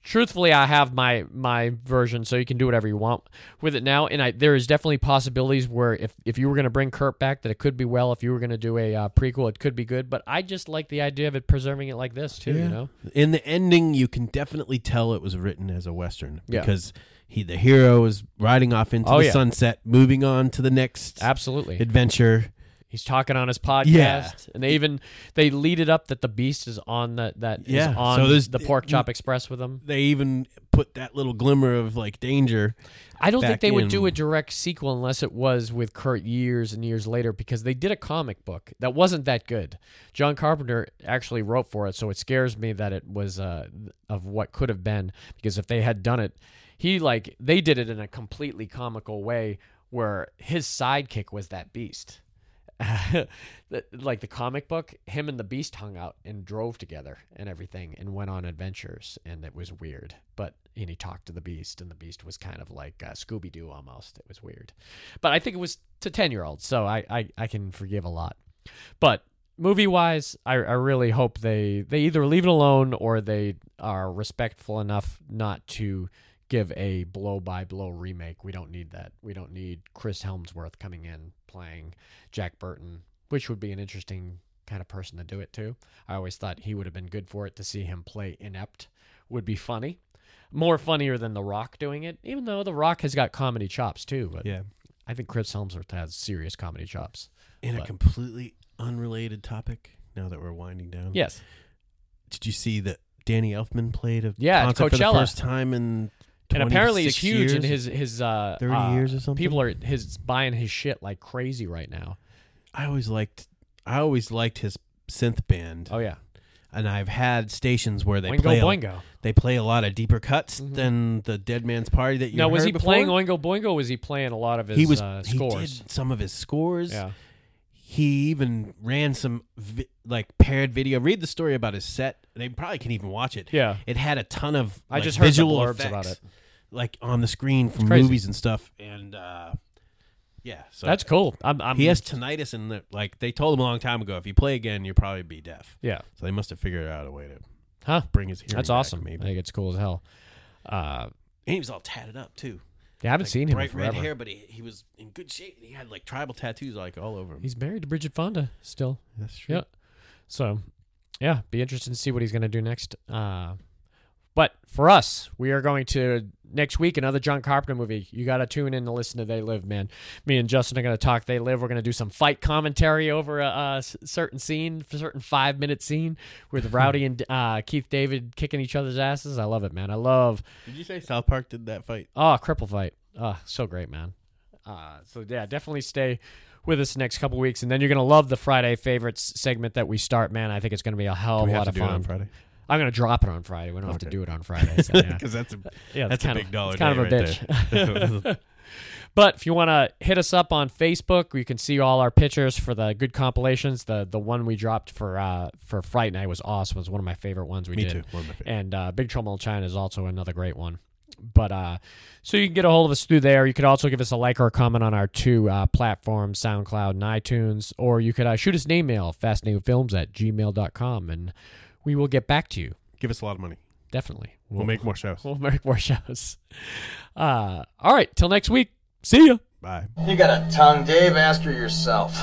truthfully, I have my my version, so you can do whatever you want with it now. And I there is definitely possibilities where if if you were going to bring Kurt back, that it could be well. If you were going to do a uh, prequel, it could be good. But I just like the idea of it preserving it like this too. You know, In the ending, you can definitely tell it was written as a western Yeah. because he, the hero, is riding off into Oh, the yeah. sunset, moving on to the next absolutely. adventure. He's talking on his podcast, Yeah. and they even they lead it up that the Beast is on the that Yeah, on so there's- the Pork Chop Express with him. They even put that little glimmer of like danger. I don't think they would do a direct sequel unless it was with Kurt years and years later because they did a comic book that wasn't that good. John Carpenter actually wrote for it, so it scares me that it was uh, of what could have been because if they had done it, he like they did it in a completely comical way where his sidekick was that beast. like the comic book, him and the Beast hung out and drove together and everything and went on adventures, and it was weird. But and he talked to the Beast, and the Beast was kind of like uh, Scooby Doo almost. It was weird, but I think it was to ten year olds, so I, I I can forgive a lot. But movie wise, I, I really hope they they either leave it alone or they are respectful enough not to give a blow by blow remake. We don't need that. We don't need Chris Helmsworth coming in playing Jack Burton, which would be an interesting kind of person to do it to. I always thought he would have been good for it to see him play inept would be funny. More funnier than The Rock doing it, even though The Rock has got comedy chops too. But Yeah. I think Chris Helmsworth has serious comedy chops. In a completely unrelated topic, now that we're winding down. Yes. Did you see that Danny Elfman played a Yeah, concert for the first time in and apparently he's 26 huge and years? his his uh 30 uh, years or something? people are his buying his shit like crazy right now I always liked I always liked his synth band. oh yeah And I've had stations where they oingo play a, boingo they play a lot of deeper cuts Mhm. than the Dead Man's Party that you now was he before. playing oingo boingo or was he playing a lot of his he was uh, he did some of his scores. yeah He even ran some vi- like paired video. Read the story about his set. They probably can even watch it. yeah It had a ton of I just heard visual effects, about it. like on the screen from movies and stuff. And uh, yeah, so that's cool I'm, I'm he has tinnitus, and the, like they told him a long time ago, if you play again, you'll probably be deaf. yeah So they must have figured out a way to huh bring his hearing. that's back, awesome Maybe. I think it's cool as hell uh and he was all tatted up too. Yeah I haven't Like, seen him in bright red forever hair, but he, he was in good shape. He had like tribal tattoos like all over him. he's married to Bridget Fonda still That's true. Yeah. So, yeah, be interested to see what he's going to do next. Uh, but for us, we are going to next week another John Carpenter movie. You got to tune in to listen to They Live, man. Me and Justin are going to talk They Live. We're going to do some fight commentary over a certain scene, a certain five minute scene with Rowdy and uh, Keith David kicking each other's asses. I love it, man. I love Did you say South Park did that fight? Oh, cripple fight. Oh, so great, man. Uh, so yeah, definitely stay with us next couple weeks, and then you're gonna love the Friday favorites segment that we start. Man, I think it's gonna be a hell of a lot of fun. on Friday? I'm gonna drop it on Friday. We don't have to do it on Friday. So, yeah, Because that's a yeah, that's a big of, dollar It's kind of a right bitch. But if you want to hit us up on Facebook, you can see all our pictures for the good compilations. The the one we dropped for uh, for Fright Night was awesome. It was one of my favorite ones we Me did. too. One of my. And uh, Big Trouble in China is also another great one. But uh, so you can get a hold of us through there. You could also give us a like or a comment on our two uh, platforms, SoundCloud and iTunes, or you could uh, shoot us an email, fascinatedfilms at gmail.com, and we will get back to you. Give us a lot of money. Definitely. We'll make more shows. we'll make more shows. Uh, all right. Till next week. See ya. Bye. You got a tongue, Dave? Ask her yourself.